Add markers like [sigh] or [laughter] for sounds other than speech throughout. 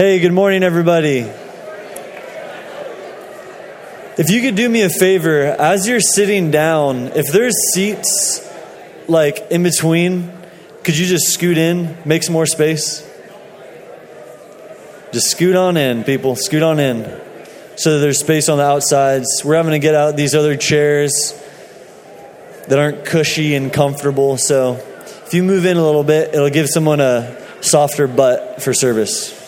Hey, good morning, everybody. If you could do me a favor, as you're sitting down, if there's seats like in between, could you just scoot in, make some more space? Just scoot on in, people. Scoot on in. So that there's space on the outsides. We're having to get out these other chairs that aren't cushy and comfortable. So if you move in a little bit, it'll give someone a softer butt for service.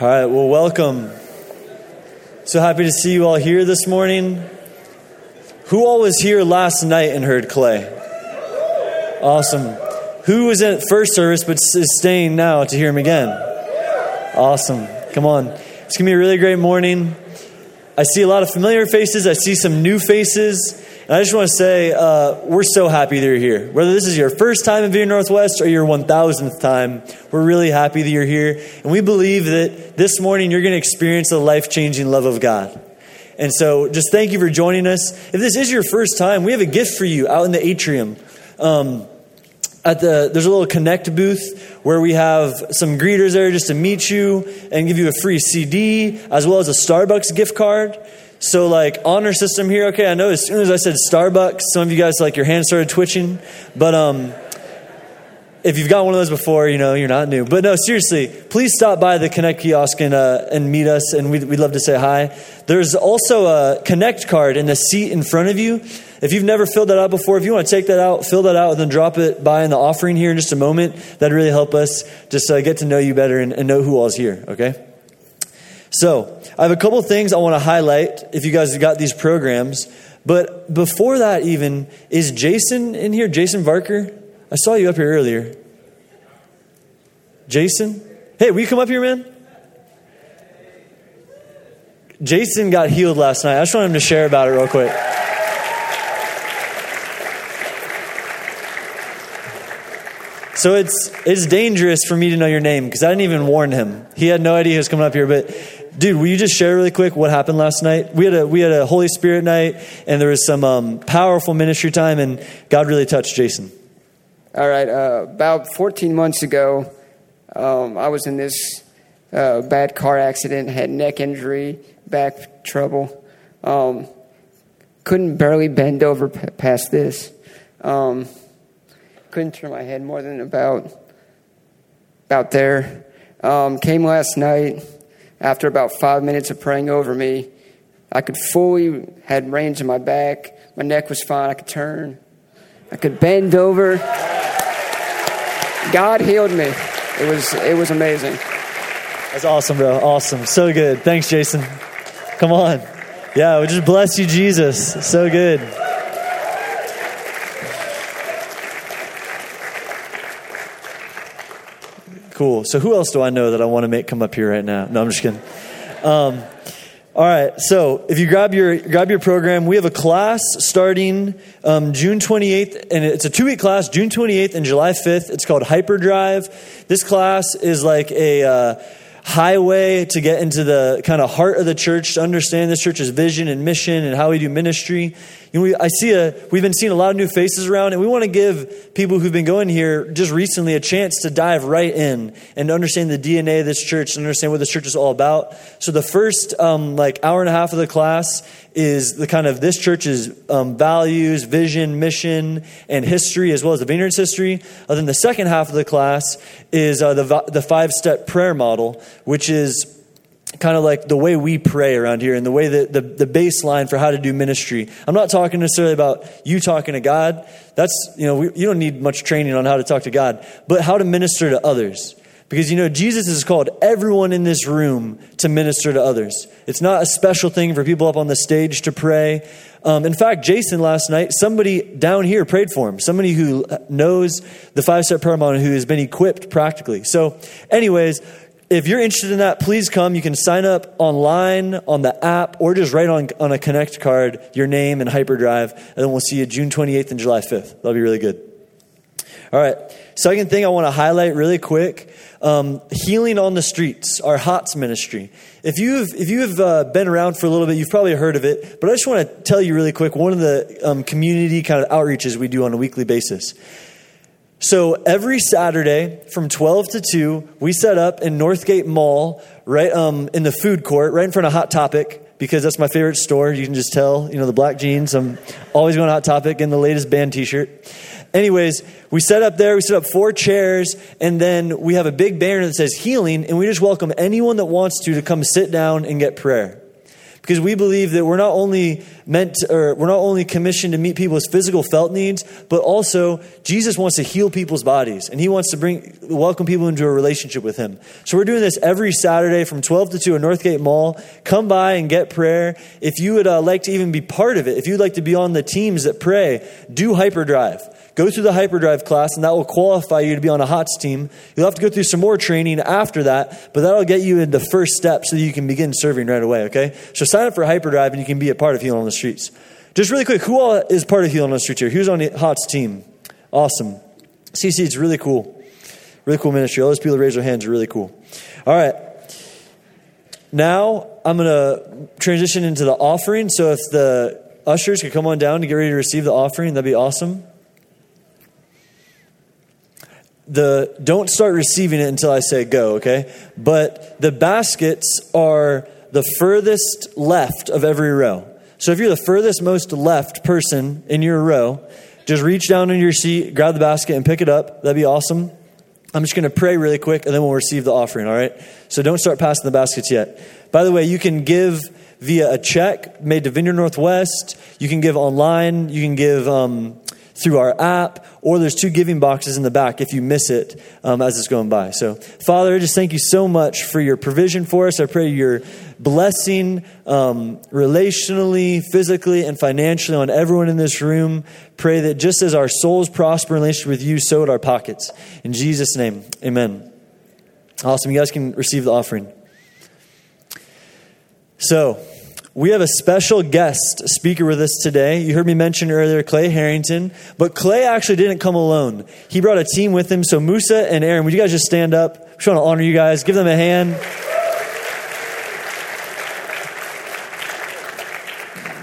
All right, well, welcome. So happy to see you all here this morning. Who all was here last night and heard Clay? Awesome. Who was at first service but is staying now to hear him again? Awesome. Come on. It's going to be a really great morning. I see a lot of familiar faces, I see some new faces. And I just want to say, uh, we're so happy that you're here. Whether this is your first time in Vineyard Northwest or your 1000th time, we're really happy that you're here. And we believe that this morning you're going to experience the life changing love of God. And so just thank you for joining us. If this is your first time, we have a gift for you out in the atrium. Um, at the there's a little connect booth where we have some greeters there just to meet you and give you a free CD as well as a Starbucks gift card. So like honor system here. Okay, I know as soon as I said Starbucks, some of you guys like your hands started twitching, but um if you've got one of those before, you know, you're not new. But no, seriously, please stop by the Connect kiosk and, uh, and meet us, and we'd, we'd love to say hi. There's also a Connect card in the seat in front of you. If you've never filled that out before, if you want to take that out, fill that out, and then drop it by in the offering here in just a moment, that'd really help us just uh, get to know you better and, and know who all's here, okay? So, I have a couple things I want to highlight if you guys have got these programs. But before that, even, is Jason in here? Jason Varker? I saw you up here earlier. Jason? Hey, will you come up here, man? Jason got healed last night. I just want him to share about it real quick. So it's it's dangerous for me to know your name because I didn't even warn him. He had no idea he was coming up here. But dude, will you just share really quick what happened last night? We had a we had a Holy Spirit night, and there was some um, powerful ministry time, and God really touched Jason. All right, uh, about 14 months ago, um, I was in this uh, bad car accident, had neck injury, back trouble. Um, couldn't barely bend over p- past this. Um, couldn't turn my head more than about about there. Um, came last night after about five minutes of praying over me. I could fully had range in my back. My neck was fine. I could turn. I could bend over. God healed me. It was it was amazing. That's awesome, bro. Awesome. So good. Thanks, Jason. Come on. Yeah, we just bless you, Jesus. So good. Cool. So who else do I know that I want to make come up here right now? No, I'm just kidding. Um, all right. So if you grab your grab your program, we have a class starting um, June 28th, and it's a two week class, June 28th and July 5th. It's called Hyperdrive. This class is like a uh, highway to get into the kind of heart of the church to understand this church's vision and mission and how we do ministry. You know, we, I see a, we've been seeing a lot of new faces around, and we want to give people who've been going here just recently a chance to dive right in and understand the DNA of this church and understand what this church is all about. So the first um, like hour and a half of the class is the kind of this church's um, values, vision, mission, and history, as well as the Vineyard's history. And then the second half of the class is uh, the, the five step prayer model, which is kind of like the way we pray around here and the way that the, the baseline for how to do ministry. I'm not talking necessarily about you talking to God. That's, you know, we, you don't need much training on how to talk to God, but how to minister to others. Because, you know, Jesus has called everyone in this room to minister to others. It's not a special thing for people up on the stage to pray. Um, in fact, Jason last night, somebody down here prayed for him. Somebody who knows the five step prayer model who has been equipped practically. So, anyways, if you're interested in that, please come. You can sign up online on the app or just write on, on a Connect card your name and Hyperdrive, and then we'll see you June 28th and July 5th. That'll be really good. All right. Second thing I want to highlight really quick um, healing on the streets, our HOTS ministry. If you've, if you have uh, been around for a little bit, you've probably heard of it, but I just want to tell you really quick one of the um, community kind of outreaches we do on a weekly basis. So every Saturday from 12 to 2, we set up in Northgate Mall, right um, in the food court, right in front of Hot Topic, because that's my favorite store. You can just tell, you know, the black jeans. I'm always going Hot Topic in the latest band t shirt. Anyways, we set up there, we set up four chairs, and then we have a big banner that says healing, and we just welcome anyone that wants to to come sit down and get prayer because we believe that we're not only meant or we're not only commissioned to meet people's physical felt needs but also jesus wants to heal people's bodies and he wants to bring welcome people into a relationship with him so we're doing this every saturday from 12 to 2 at northgate mall come by and get prayer if you would uh, like to even be part of it if you'd like to be on the teams that pray do hyperdrive Go through the hyperdrive class, and that will qualify you to be on a HOTS team. You'll have to go through some more training after that, but that'll get you in the first step so that you can begin serving right away, okay? So sign up for hyperdrive, and you can be a part of Healing on the Streets. Just really quick, who all is part of Healing on the Streets here? Who's on HOTS team? Awesome. CC, it's really cool. Really cool ministry. All those people that raise their hands are really cool. All right. Now I'm going to transition into the offering. So if the ushers could come on down to get ready to receive the offering, that'd be awesome the don't start receiving it until I say go, okay? But the baskets are the furthest left of every row. So if you're the furthest most left person in your row, just reach down in your seat, grab the basket, and pick it up. That'd be awesome. I'm just going to pray really quick, and then we'll receive the offering, all right? So don't start passing the baskets yet. By the way, you can give via a check made to Vineyard Northwest. You can give online. You can give um, through our app, or there's two giving boxes in the back if you miss it um, as it's going by. So, Father, I just thank you so much for your provision for us. I pray your blessing um, relationally, physically, and financially on everyone in this room. Pray that just as our souls prosper in relationship with you, so would our pockets. In Jesus' name, amen. Awesome. You guys can receive the offering. So, we have a special guest speaker with us today. You heard me mention earlier Clay Harrington, but Clay actually didn't come alone. He brought a team with him. So Musa and Aaron, would you guys just stand up? I just want to honor you guys. Give them a hand.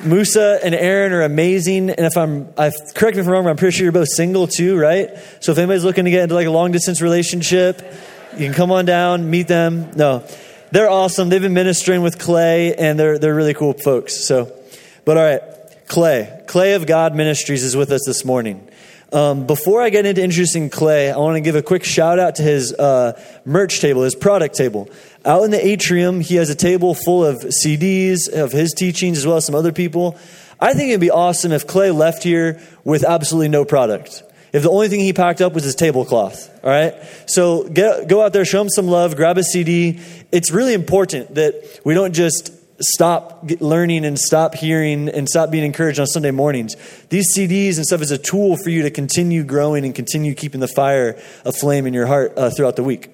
Musa and Aaron are amazing, and if I'm, I correct me if I'm wrong, but I'm pretty sure you're both single too, right? So if anybody's looking to get into like a long distance relationship, you can come on down, meet them. No, they're awesome. They've been ministering with Clay, and they're, they're really cool folks. So, but all right, Clay. Clay of God Ministries is with us this morning. Um, before I get into introducing Clay, I want to give a quick shout out to his uh, merch table, his product table. Out in the atrium, he has a table full of CDs of his teachings as well as some other people. I think it'd be awesome if Clay left here with absolutely no product if the only thing he packed up was his tablecloth. All right? So get, go out there, show him some love, grab a CD. It's really important that we don't just stop learning and stop hearing and stop being encouraged on Sunday mornings. These CDs and stuff is a tool for you to continue growing and continue keeping the fire aflame in your heart uh, throughout the week.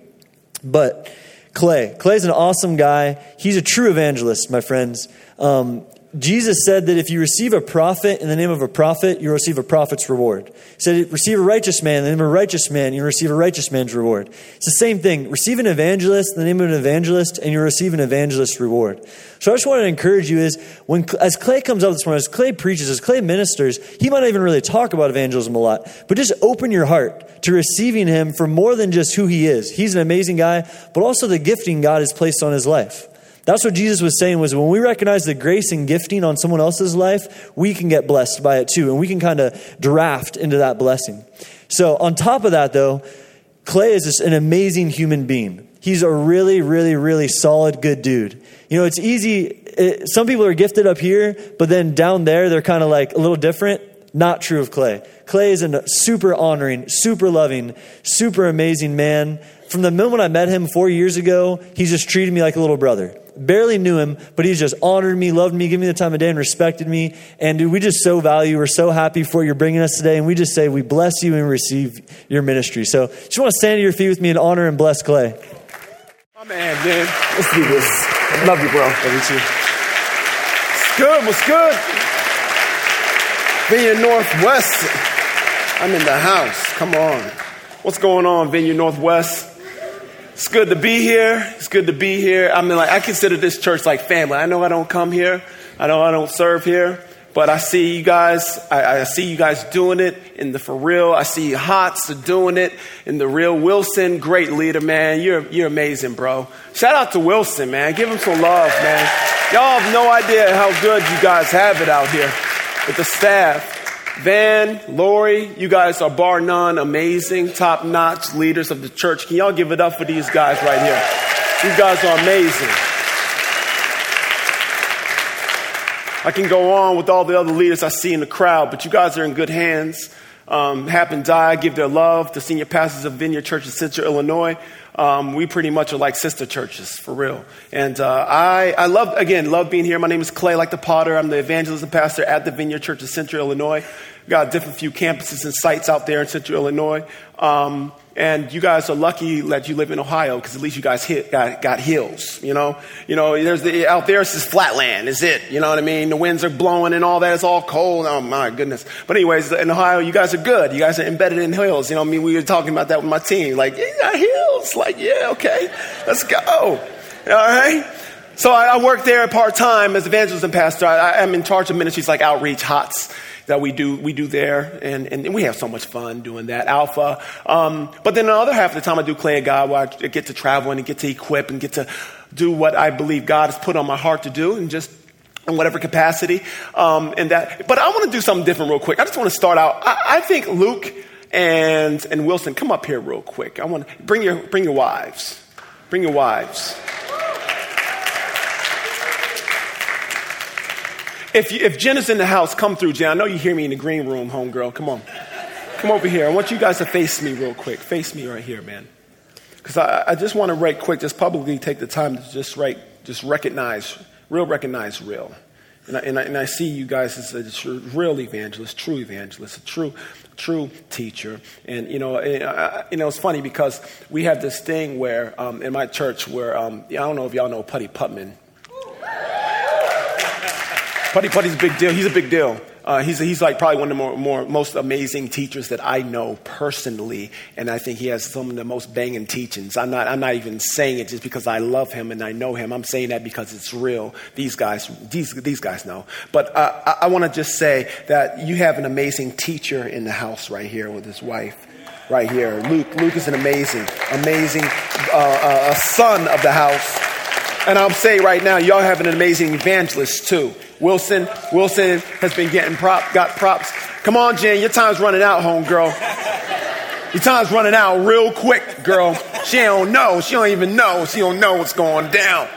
But Clay, Clay's an awesome guy. He's a true evangelist, my friends. Um, Jesus said that if you receive a prophet in the name of a prophet, you receive a prophet's reward. He said, receive a righteous man in the name of a righteous man, you receive a righteous man's reward. It's the same thing. Receive an evangelist in the name of an evangelist, and you receive an evangelist's reward. So I just want to encourage you is when as Clay comes up this morning, as Clay preaches, as Clay ministers, he might not even really talk about evangelism a lot, but just open your heart to receiving him for more than just who he is. He's an amazing guy, but also the gifting God has placed on his life. That's what Jesus was saying was when we recognize the grace and gifting on someone else's life, we can get blessed by it too. And we can kind of draft into that blessing. So on top of that though, Clay is just an amazing human being. He's a really, really, really solid, good dude. You know, it's easy. It, some people are gifted up here, but then down there, they're kind of like a little different. Not true of Clay. Clay is a super honoring, super loving, super amazing man. From the moment I met him four years ago, he's just treated me like a little brother barely knew him, but he's just honored me, loved me, given me the time of day, and respected me. And dude, we just so value, we're so happy for you're bringing us today. And we just say we bless you and receive your ministry. So just want to stand to your feet with me and honor and bless Clay. My man, man. Let's do this. Love you, bro. Love you too. It's good. What's good? Being Northwest. I'm in the house. Come on. What's going on, Vineyard Northwest? It's good to be here. It's good to be here. I mean, like, I consider this church like family. I know I don't come here. I know I don't serve here, but I see you guys. I, I see you guys doing it in the for real. I see Hots doing it in the real. Wilson, great leader, man. You're you're amazing, bro. Shout out to Wilson, man. Give him some love, man. Y'all have no idea how good you guys have it out here with the staff. Van, Lori, you guys are bar none amazing, top notch leaders of the church. Can y'all give it up for these guys right here? These guys are amazing. I can go on with all the other leaders I see in the crowd, but you guys are in good hands. Um, Hap and Die give their love to senior pastors of Vineyard Church in Central Illinois. Um, we pretty much are like sister churches, for real. And uh, I, I love, again, love being here. My name is Clay, like the potter. I'm the evangelism pastor at the Vineyard Church of Central Illinois. We've got a different few campuses and sites out there in Central Illinois. Um, and you guys are lucky that you live in Ohio because at least you guys hit, got, got hills, you know? You know, there's the, out there it's just flat land. is it? You know what I mean? The winds are blowing and all that. It's all cold. Oh my goodness. But anyways, in Ohio, you guys are good. You guys are embedded in hills. You know I mean? We were talking about that with my team. Like, got hills. Like, yeah, okay. Let's go. All right? So I, I work there part time as evangelism pastor. I, I'm in charge of ministries like Outreach, HOTS, that we do we do there, and, and we have so much fun doing that. Alpha, um, but then the other half of the time I do Clay of God, where I get to travel and get to equip and get to do what I believe God has put on my heart to do, and just in whatever capacity. Um, and that, but I want to do something different real quick. I just want to start out. I, I think Luke and and Wilson, come up here real quick. I want to bring your bring your wives, bring your wives. If, you, if Jen is in the house, come through, Jen. I know you hear me in the green room, homegirl. Come on. Come over here. I want you guys to face me real quick. Face me right here, man. Because I, I just want to right quick, just publicly take the time to just right, just recognize, real recognize real. And I, and I, and I see you guys as a real evangelist, true evangelist, a true, true teacher. And, you know, I, you know, it's funny because we have this thing where, um, in my church, where, um, I don't know if y'all know Putty Putman. Putty Putty's a big deal. He's a big deal. Uh, he's, he's like probably one of the more, more, most amazing teachers that I know personally, and I think he has some of the most banging teachings. I'm not, I'm not even saying it just because I love him and I know him. I'm saying that because it's real. These guys, these, these guys know. But uh, I, I want to just say that you have an amazing teacher in the house right here with his wife right here. Luke, Luke is an amazing, amazing uh, uh, son of the house. And I'll say right now, y'all have an amazing evangelist too. Wilson, Wilson has been getting prop, got props. Come on, Jen, your time's running out, home girl. Your time's running out real quick, girl. She don't know. She don't even know. She don't know what's going down.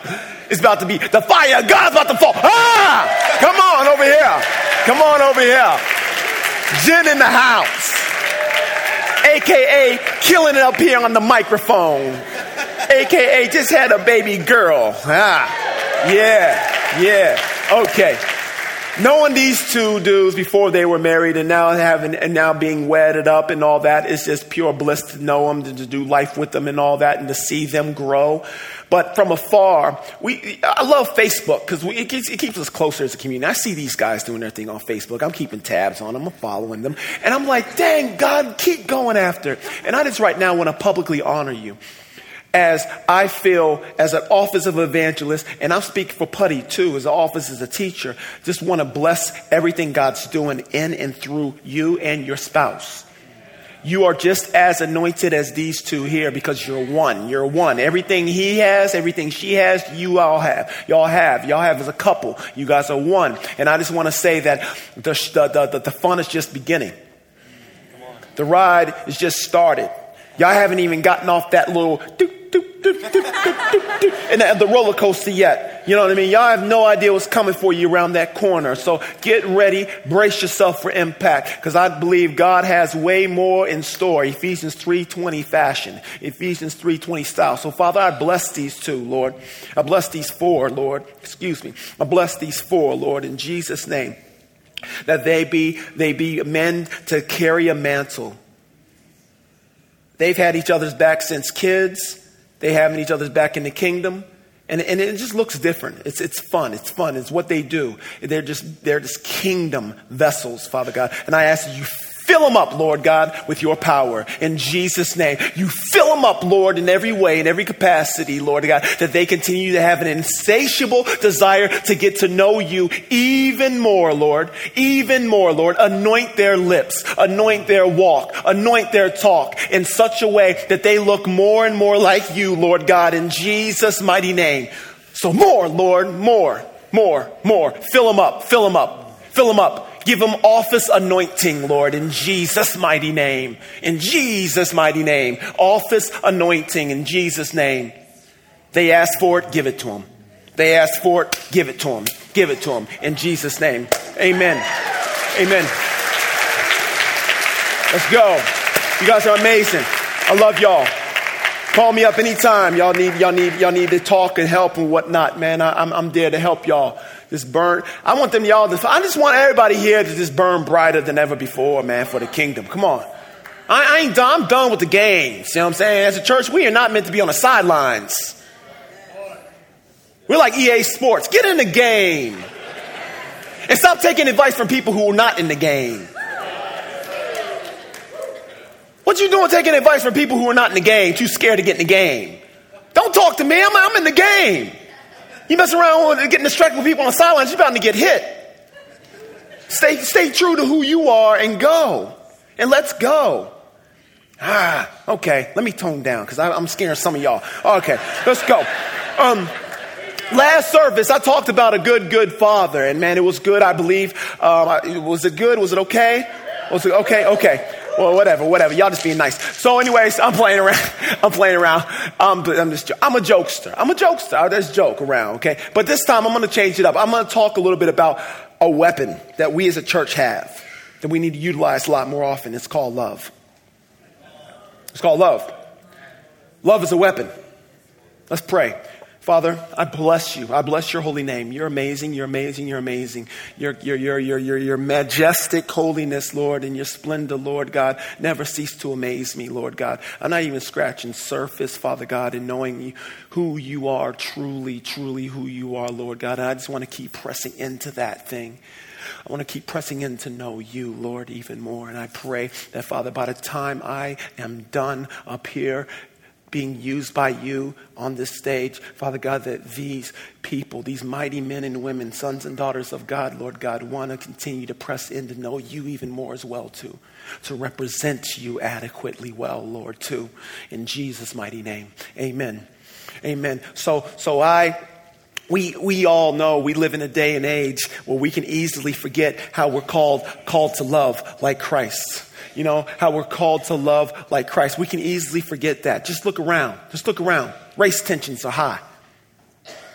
It's about to be the fire God's about to fall. Ah! Come on over here. Come on over here. Jen in the house. AKA killing it up here on the microphone. AKA just had a baby girl. Ah. Yeah. Yeah. Okay. Knowing these two dudes before they were married and now having and now being wedded up and all that is just pure bliss to know them, to, to do life with them and all that, and to see them grow. But from afar, we I love Facebook because it keeps, it keeps us closer as a community. I see these guys doing their thing on Facebook. I'm keeping tabs on them. I'm following them, and I'm like, dang God, keep going after. And I just right now want to publicly honor you as I feel as an office of evangelist, and I'm speaking for Putty too, as an office as a teacher, just want to bless everything God's doing in and through you and your spouse. You are just as anointed as these two here because you're one. You're one. Everything he has, everything she has, you all have. Y'all have. Y'all have as a couple. You guys are one. And I just want to say that the, the, the, the fun is just beginning. The ride is just started. Y'all haven't even gotten off that little and the roller coaster yet. You know what I mean? Y'all have no idea what's coming for you around that corner. So get ready, brace yourself for impact, because I believe God has way more in store. Ephesians 3:20 fashion, Ephesians 3:20 style. So Father, I bless these two, Lord. I bless these four, Lord. Excuse me. I bless these four, Lord, in Jesus' name. That they be they be men to carry a mantle. They've had each other's back since kids. They have each other's back in the kingdom. And, and it just looks different. It's, it's fun. It's fun. It's what they do. They're just, they're just kingdom vessels, Father God. And I ask that you fill them up, Lord God, with your power in Jesus' name. You fill them up, Lord, in every way, in every capacity, Lord God, that they continue to have an insatiable desire to get to know you even more, Lord, even more, Lord. Anoint their lips, anoint their walk, anoint their talk in such a way that they look more and more like you, Lord God, in Jesus' mighty name. So more, Lord, more, more, more. Fill them up, fill them up, fill them up. Give them office anointing, Lord, in Jesus' mighty name. In Jesus' mighty name. Office anointing in Jesus' name. They ask for it, give it to them. They ask for it, give it to them. Give it to them in Jesus' name. Amen. Amen. Let's go. You guys are amazing. I love y'all. Call me up anytime. Y'all need, y'all need, y'all need to talk and help and whatnot, man. I, I'm, I'm there to help y'all. Just burn. I want them y'all to, I just want everybody here to just burn brighter than ever before, man, for the kingdom. Come on. I, I ain't done. I'm done with the games. You know what I'm saying? As a church, we are not meant to be on the sidelines. We're like EA Sports. Get in the game. And stop taking advice from people who are not in the game. What you doing taking advice from people who are not in the game, too scared to get in the game? Don't talk to me. I'm, I'm in the game. You mess around with getting distracted with people on the sidelines, you're bound to get hit. Stay, stay true to who you are and go. And let's go. Ah, okay. Let me tone down because I'm scaring some of y'all. Okay, let's go. Um, last service, I talked about a good, good father, and man, it was good. I believe. Um, was it good? Was it okay? Was it okay? Okay well, whatever, whatever. Y'all just being nice. So, anyways, I'm playing around. [laughs] I'm playing around. Um, I'm just, I'm a jokester. I'm a jokester. There's a joke around, okay? But this time I'm going to change it up. I'm going to talk a little bit about a weapon that we as a church have that we need to utilize a lot more often. It's called love. It's called love. Love is a weapon. Let's pray. Father, I bless you. I bless your holy name. You're amazing. You're amazing. You're amazing. Your, your, your, your, your, your majestic holiness, Lord, and your splendor, Lord God, never cease to amaze me, Lord God. I'm not even scratching surface, Father God, in knowing who you are, truly, truly who you are, Lord God. And I just want to keep pressing into that thing. I want to keep pressing in to know you, Lord, even more. And I pray that, Father, by the time I am done up here, being used by you on this stage. Father God, that these people, these mighty men and women, sons and daughters of God, Lord God, want to continue to press in to know you even more as well, too. To represent you adequately well, Lord, too. In Jesus' mighty name. Amen. Amen. So, so I we, we all know we live in a day and age where we can easily forget how we're called, called to love like Christ you know, how we're called to love like Christ. We can easily forget that. Just look around. Just look around. Race tensions are high.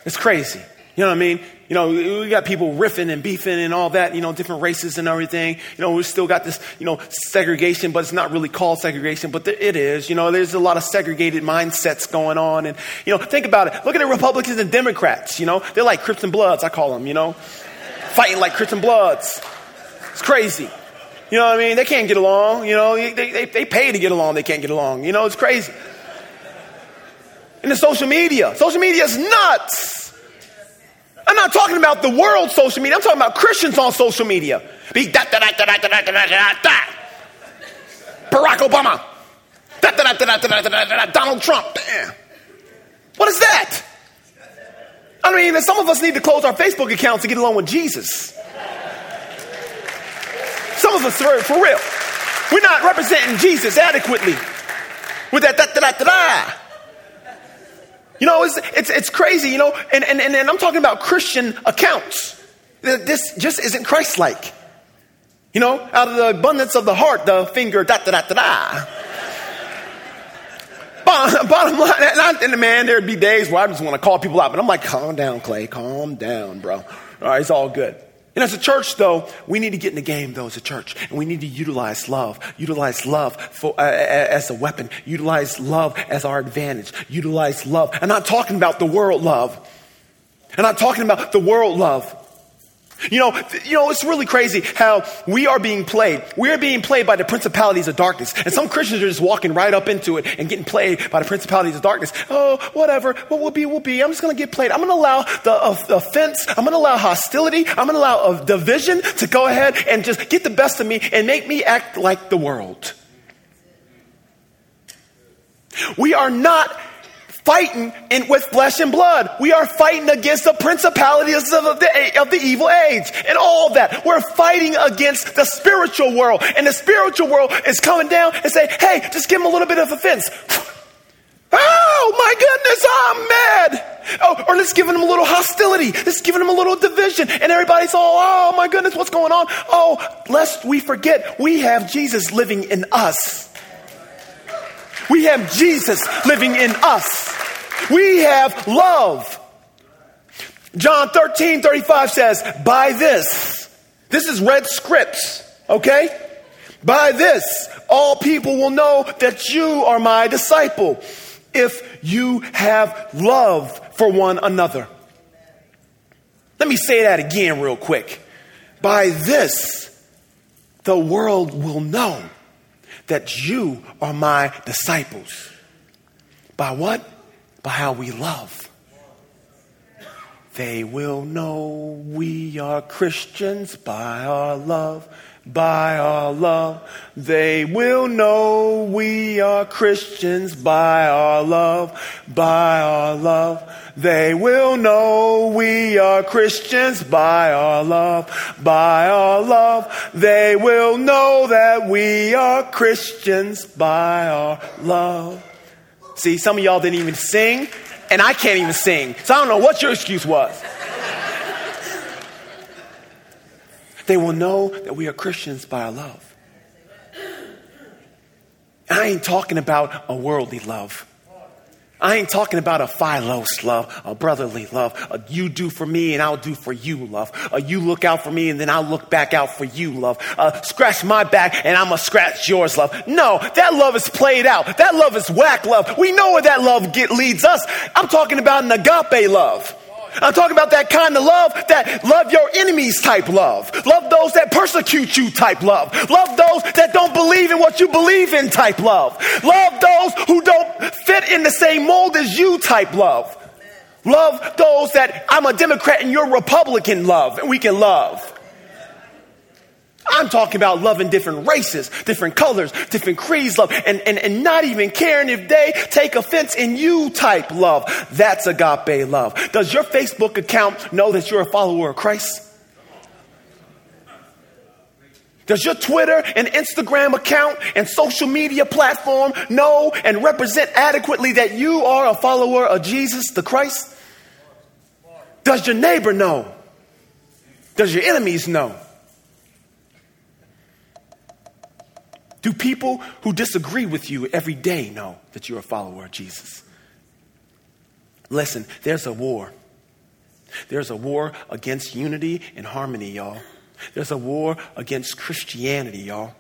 It's crazy. You know what I mean? You know, we got people riffing and beefing and all that, you know, different races and everything. You know, we still got this, you know, segregation, but it's not really called segregation, but it is. You know, there's a lot of segregated mindsets going on. And, you know, think about it. Look at the Republicans and Democrats, you know, they're like Crips and Bloods, I call them, you know, fighting like Crips and Bloods. It's crazy. You know what I mean? They can't get along. You know, they, they, they pay to get along. They can't get along. You know, it's crazy. And the social media. Social media is nuts. I'm not talking about the world social media. I'm talking about Christians on social media. Be da da da da da da da da da Barack Obama. Da da da da da da da da Donald Trump. What is that? I mean, some of us need to close our Facebook accounts to get along with Jesus. Of for, real, we're not representing Jesus adequately with that da da da da da. You know, it's, it's, it's crazy, you know, and, and, and, and I'm talking about Christian accounts. That this just isn't Christ like. You know, out of the abundance of the heart, the finger da da da da da. [laughs] Bottom line, and the man, there'd be days where I just want to call people out, but I'm like, calm down, Clay, calm down, bro. All right, it's all good. And as a church, though, we need to get in the game, though, as a church. And we need to utilize love. Utilize love for, uh, as a weapon. Utilize love as our advantage. Utilize love. I'm not talking about the world love. I'm not talking about the world love. You know, you know, it's really crazy how we are being played. We're being played by the principalities of darkness. And some Christians are just walking right up into it and getting played by the principalities of darkness. Oh, whatever. What will be, will be. I'm just going to get played. I'm going to allow the uh, offense. I'm going to allow hostility. I'm going to allow division to go ahead and just get the best of me and make me act like the world. We are not fighting in, with flesh and blood. We are fighting against the principalities of the, of the evil age and all that. We're fighting against the spiritual world. And the spiritual world is coming down and say, hey, just give them a little bit of offense. [sighs] Oh my goodness, I'm mad. Oh, or let's give them a little hostility. Let's give them a little division. And everybody's all, oh my goodness, what's going on? Oh, lest we forget, we have Jesus living in us. We have Jesus living in us. We have love. John 13, 35 says, By this, this is red scripts, okay? By this, all people will know that you are my disciple if you have love for one another. Let me say that again, real quick. By this, the world will know that you are my disciples. By what? By how we love. They will know we are Christians by our love, by our love. They will know we are Christians by our love, by our love. They will know we are Christians by our love, by our love. They will know that we are Christians by our love. See, some of y'all didn't even sing, and I can't even sing. So I don't know what your excuse was. they will know that we are Christians by our love. I ain't talking about a worldly love. I ain't talking about a philos love, a brotherly love, a you do for me and I'll do for you love, a you look out for me and then I'll look back out for you love, a scratch my back and I'm gonna scratch yours love. No, that love is played out. That love is whack love. We know where that love get, leads us. I'm talking about an agape love. I'm talking about that kind of love that love your enemies type love. Love those that persecute you type love. Love those that don't believe in what you believe in type love. Love those who don't fit in the same mold as you type love. Love those that I'm a Democrat and you're Republican love and we can love. I'm talking about loving different races, different colors, different creeds love, and, and, and not even caring if they take offense in you type love. That's agape love. Does your Facebook account know that you're a follower of Christ? Does your Twitter and Instagram account and social media platform know and represent adequately that you are a follower of Jesus the Christ? Does your neighbor know? Does your enemies know? Do people who disagree with you every day know that you're a follower of Jesus? Listen, there's a war. There's a war against unity and harmony, y'all. There's a war against Christianity, y'all.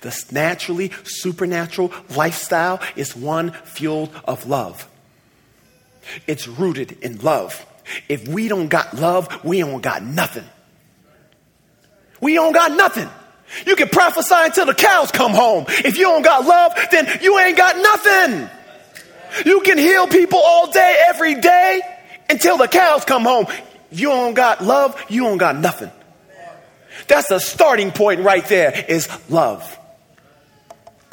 The naturally supernatural lifestyle is one fueled of love. It's rooted in love. If we don't got love, we don't got nothing. We don't got nothing. You can prophesy until the cows come home. If you don't got love, then you ain't got nothing. You can heal people all day, every day, until the cows come home. If you don't got love, you don't got nothing. That's the starting point right there is love.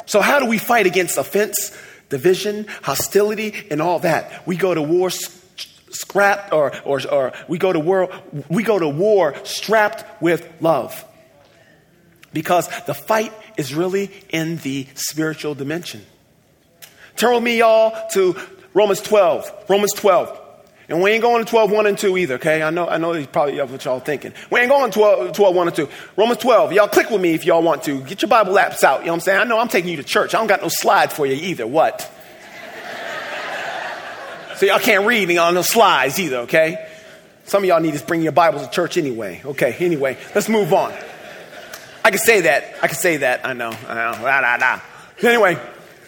So how do we fight against offense, division, hostility, and all that? We go to war scrapped or, or, or we go to war we go to war strapped with love because the fight is really in the spiritual dimension. Turn with me, y'all, to Romans 12. Romans 12. And we ain't going to 12, 1 and 2 either, okay? I know, I know that's probably what y'all thinking. We ain't going to 12, 12, 1 and 2. Romans 12. Y'all click with me if y'all want to. Get your Bible apps out. You know what I'm saying? I know I'm taking you to church. I don't got no slides for you either. What? [laughs] so y'all can't read on no slides either, okay? Some of y'all need to bring your Bibles to church anyway. Okay, anyway, let's move on. I can say that. I can say that. I know. I know. Da, da, da. Anyway,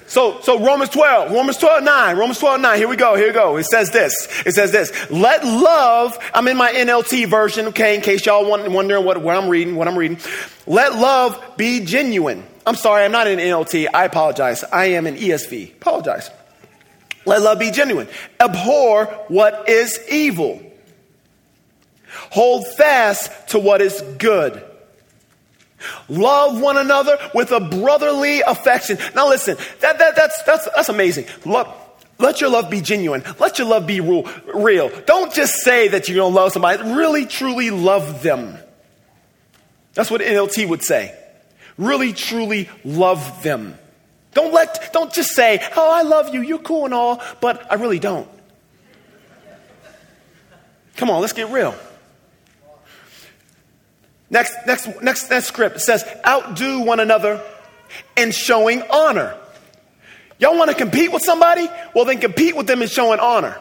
So, so Romans 12, Romans 12, 9, Romans 12, 9, here we go, here we go. It says this, it says this, let love, I'm in my NLT version, okay, in case y'all wondering what, what I'm reading, what I'm reading. Let love be genuine. I'm sorry, I'm not in NLT, I apologize. I am in ESV, apologize. Let love be genuine. Abhor what is evil. Hold fast to what is good. Love one another with a brotherly affection. Now listen, that, that, that's, that's, that's amazing. Love, let your love be genuine. Let your love be real. Don't just say that you're going to love somebody. Really, truly love them. That's what NLT would say. Really, truly love them. Don't let, don't just say, oh, I love you, you're cool and all, but I really don't. Come on, let's get real. Next, next, next, next script says, outdo one another in showing honor. Y'all want to compete with somebody? Well, then compete with them in showing honor.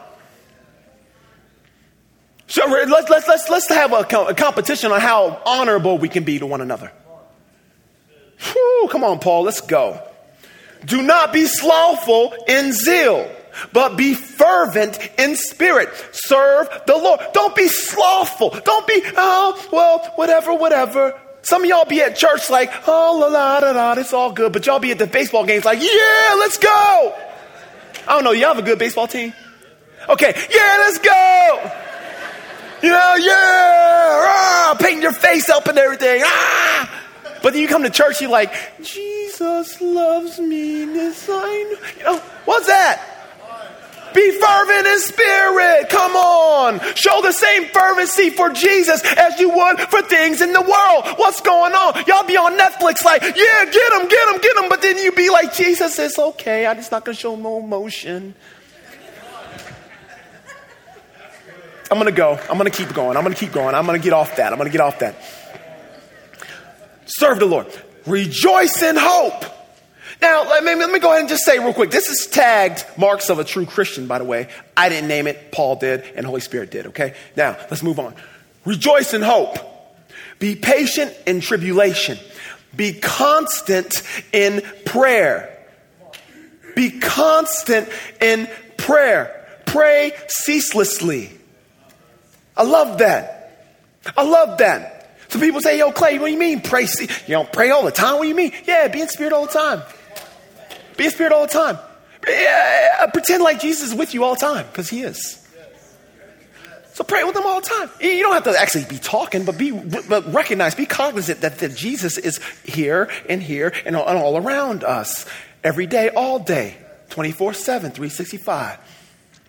So let's, let's, let's, let's have a, a competition on how honorable we can be to one another. Whew, come on, Paul, let's go. Do not be slothful in zeal but be fervent in spirit. Serve the Lord. Don't be slothful. Don't be, oh, well, whatever, whatever. Some of y'all be at church like, oh, la la da da, it's all good. But y'all be at the baseball games like, yeah, let's go. I don't know, y'all have a good baseball team? Okay, yeah, let's go. You know, yeah, ah, painting your face up and everything. Ah. But then you come to church, you're like, Jesus loves me. This I know. You know, what's that? Be fervent in spirit. Come on. Show the same fervency for Jesus as you would for things in the world. What's going on? Y'all be on Netflix like, yeah, get him, get him, get him. But then you be like, Jesus, it's okay. I'm just not going to show no emotion. I'm going to go. I'm going to keep going. I'm going to keep going. I'm going to get off that. I'm going to get off that. Serve the Lord. Rejoice in hope. Now, let me, let me go ahead and just say real quick this is tagged marks of a true Christian, by the way. I didn't name it, Paul did, and Holy Spirit did, okay? Now, let's move on. Rejoice in hope. Be patient in tribulation. Be constant in prayer. Be constant in prayer. Pray ceaselessly. I love that. I love that. So people say, yo, Clay, what do you mean pray? You don't pray all the time? What do you mean? Yeah, be in spirit all the time. Be a spirit all the time. Uh, uh, pretend like Jesus is with you all the time, because he is. So pray with them all the time. You don't have to actually be talking, but be but recognize, be cognizant that, that Jesus is here and here and all, and all around us every day, all day, 24 7, 365.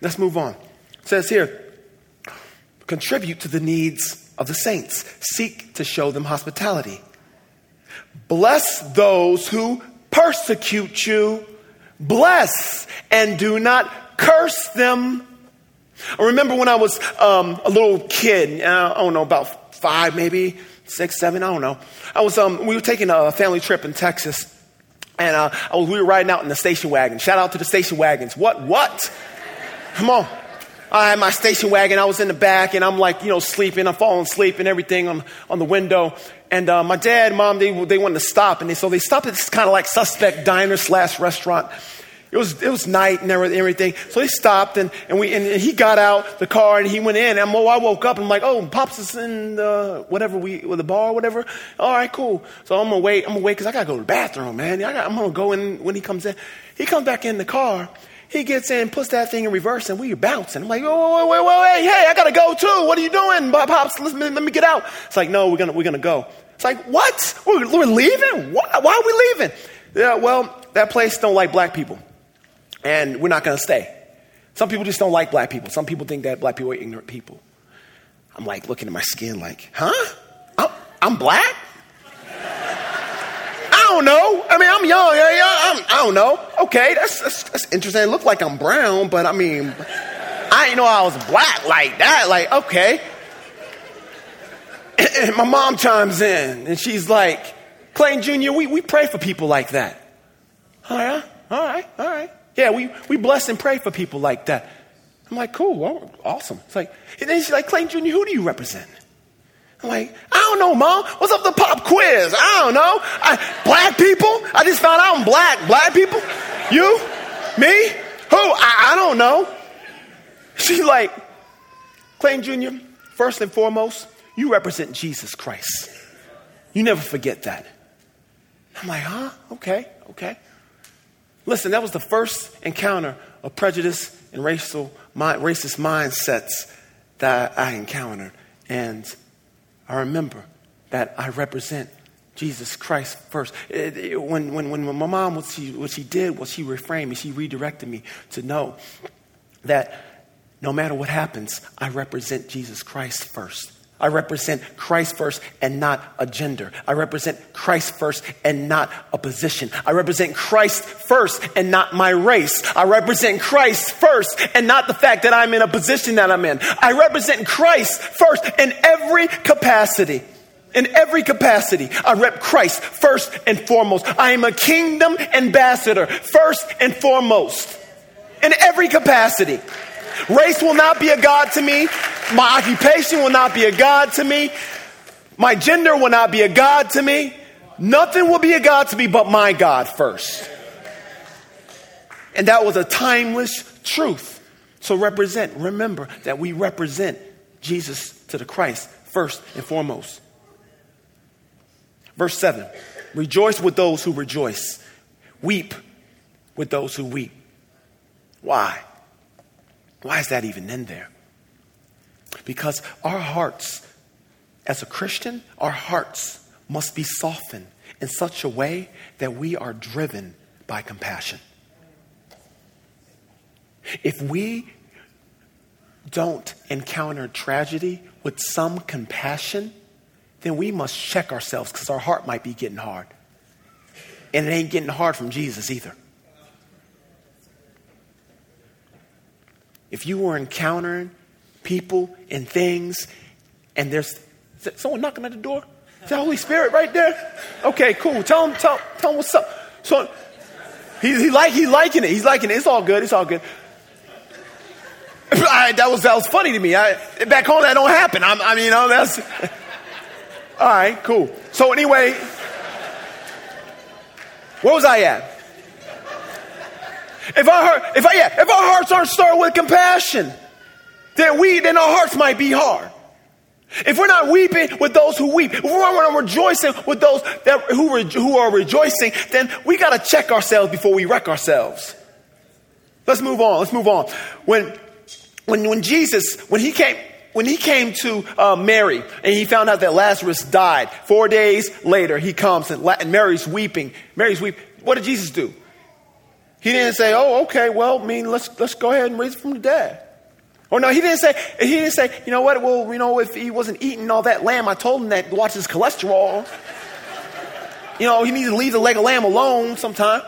Let's move on. It says here, contribute to the needs of the saints, seek to show them hospitality. Bless those who persecute you, bless and do not curse them. I remember when I was um, a little kid, I don't know, about five, maybe six, seven, I don't know. I was, um, we were taking a family trip in Texas, and uh, was, we were riding out in the station wagon. Shout out to the station wagons. What? What? Come on. I had my station wagon. I was in the back, and I'm like, you know, sleeping. I'm falling asleep and everything on, on the window. And uh, my dad, mom, they, they wanted to stop. And they, so they stopped at this kind of like suspect diner slash restaurant. It was, it was night and everything. So they stopped and, and, we, and he got out the car and he went in. And I woke up and I'm like, oh, Pops is in the, whatever, we, the bar or whatever. All right, cool. So I'm to wait. I'm to wait because I got to go to the bathroom, man. I going to go in when he comes in. He comes back in the car he gets in, puts that thing in reverse, and we are bouncing. I'm like, oh, wait, wait, wait, wait, hey, I gotta go too. What are you doing, pops? Let me, let me get out. It's like, no, we're gonna, we're gonna go. It's like, what? We're, we're leaving? Why, why are we leaving? Yeah, well, that place don't like black people, and we're not gonna stay. Some people just don't like black people. Some people think that black people are ignorant people. I'm like looking at my skin, like, huh? I'm, I'm black? Don't know. I mean, I'm young. I'm, I don't know. Okay, that's, that's, that's interesting. It looked like I'm brown, but I mean, I didn't know I was black like that. Like, okay. And my mom chimes in and she's like, Clayton Jr., we, we pray for people like that. Oh, yeah? All right, all right. Yeah, we, we bless and pray for people like that. I'm like, cool, awesome. It's like, and then she's like, Clayton Jr., who do you represent? I'm like, I don't know, mom. What's up the pop quiz? I don't know. I, black people? I just found out I'm black. Black people? You? Me? Who? I, I don't know. [laughs] She's like, Clayton Jr., first and foremost, you represent Jesus Christ. You never forget that. I'm like, huh? Okay, okay. Listen, that was the first encounter of prejudice and racial, racist mindsets that I encountered. And I remember that I represent Jesus Christ first. It, it, when, when, when my mom, what she, what she did was she reframed me, she redirected me to know that no matter what happens, I represent Jesus Christ first. I represent Christ first and not a gender. I represent Christ first and not a position. I represent Christ first and not my race. I represent Christ first and not the fact that I'm in a position that I'm in. I represent Christ first in every capacity. In every capacity, I rep Christ first and foremost. I am a kingdom ambassador first and foremost. In every capacity. Race will not be a God to me. My occupation will not be a God to me. My gender will not be a God to me. Nothing will be a God to me but my God first. And that was a timeless truth. So represent, remember that we represent Jesus to the Christ first and foremost. Verse 7 Rejoice with those who rejoice, weep with those who weep. Why? Why is that even in there? Because our hearts, as a Christian, our hearts must be softened in such a way that we are driven by compassion. If we don't encounter tragedy with some compassion, then we must check ourselves because our heart might be getting hard. And it ain't getting hard from Jesus either. If you were encountering people and things, and there's someone knocking at the door? Is that Holy Spirit right there? Okay, cool. Tell him, tell, tell him what's up. So he, he like he's liking it. He's liking it. It's all good. It's all good. [laughs] I, that was that was funny to me. I, back home that don't happen. I'm, I mean, you know, that's [laughs] all right. Cool. So anyway, where was I at? If our heart, if I, yeah, if our hearts aren't started with compassion, then we, then our hearts might be hard. If we're not weeping with those who weep, if we're not rejoicing with those that, who, re, who are rejoicing, then we got to check ourselves before we wreck ourselves. Let's move on. Let's move on. When, when, when Jesus, when he came, when he came to uh, Mary and he found out that Lazarus died, four days later he comes and, and Mary's weeping. Mary's weeping. What did Jesus do? He didn't say, "Oh, okay, well, I mean, let's let's go ahead and raise it from the dead." Or no, he didn't say. He didn't say, "You know what? Well, you know, if he wasn't eating all that lamb, I told him that watch his cholesterol. You know, he needs to leave the leg of lamb alone sometime."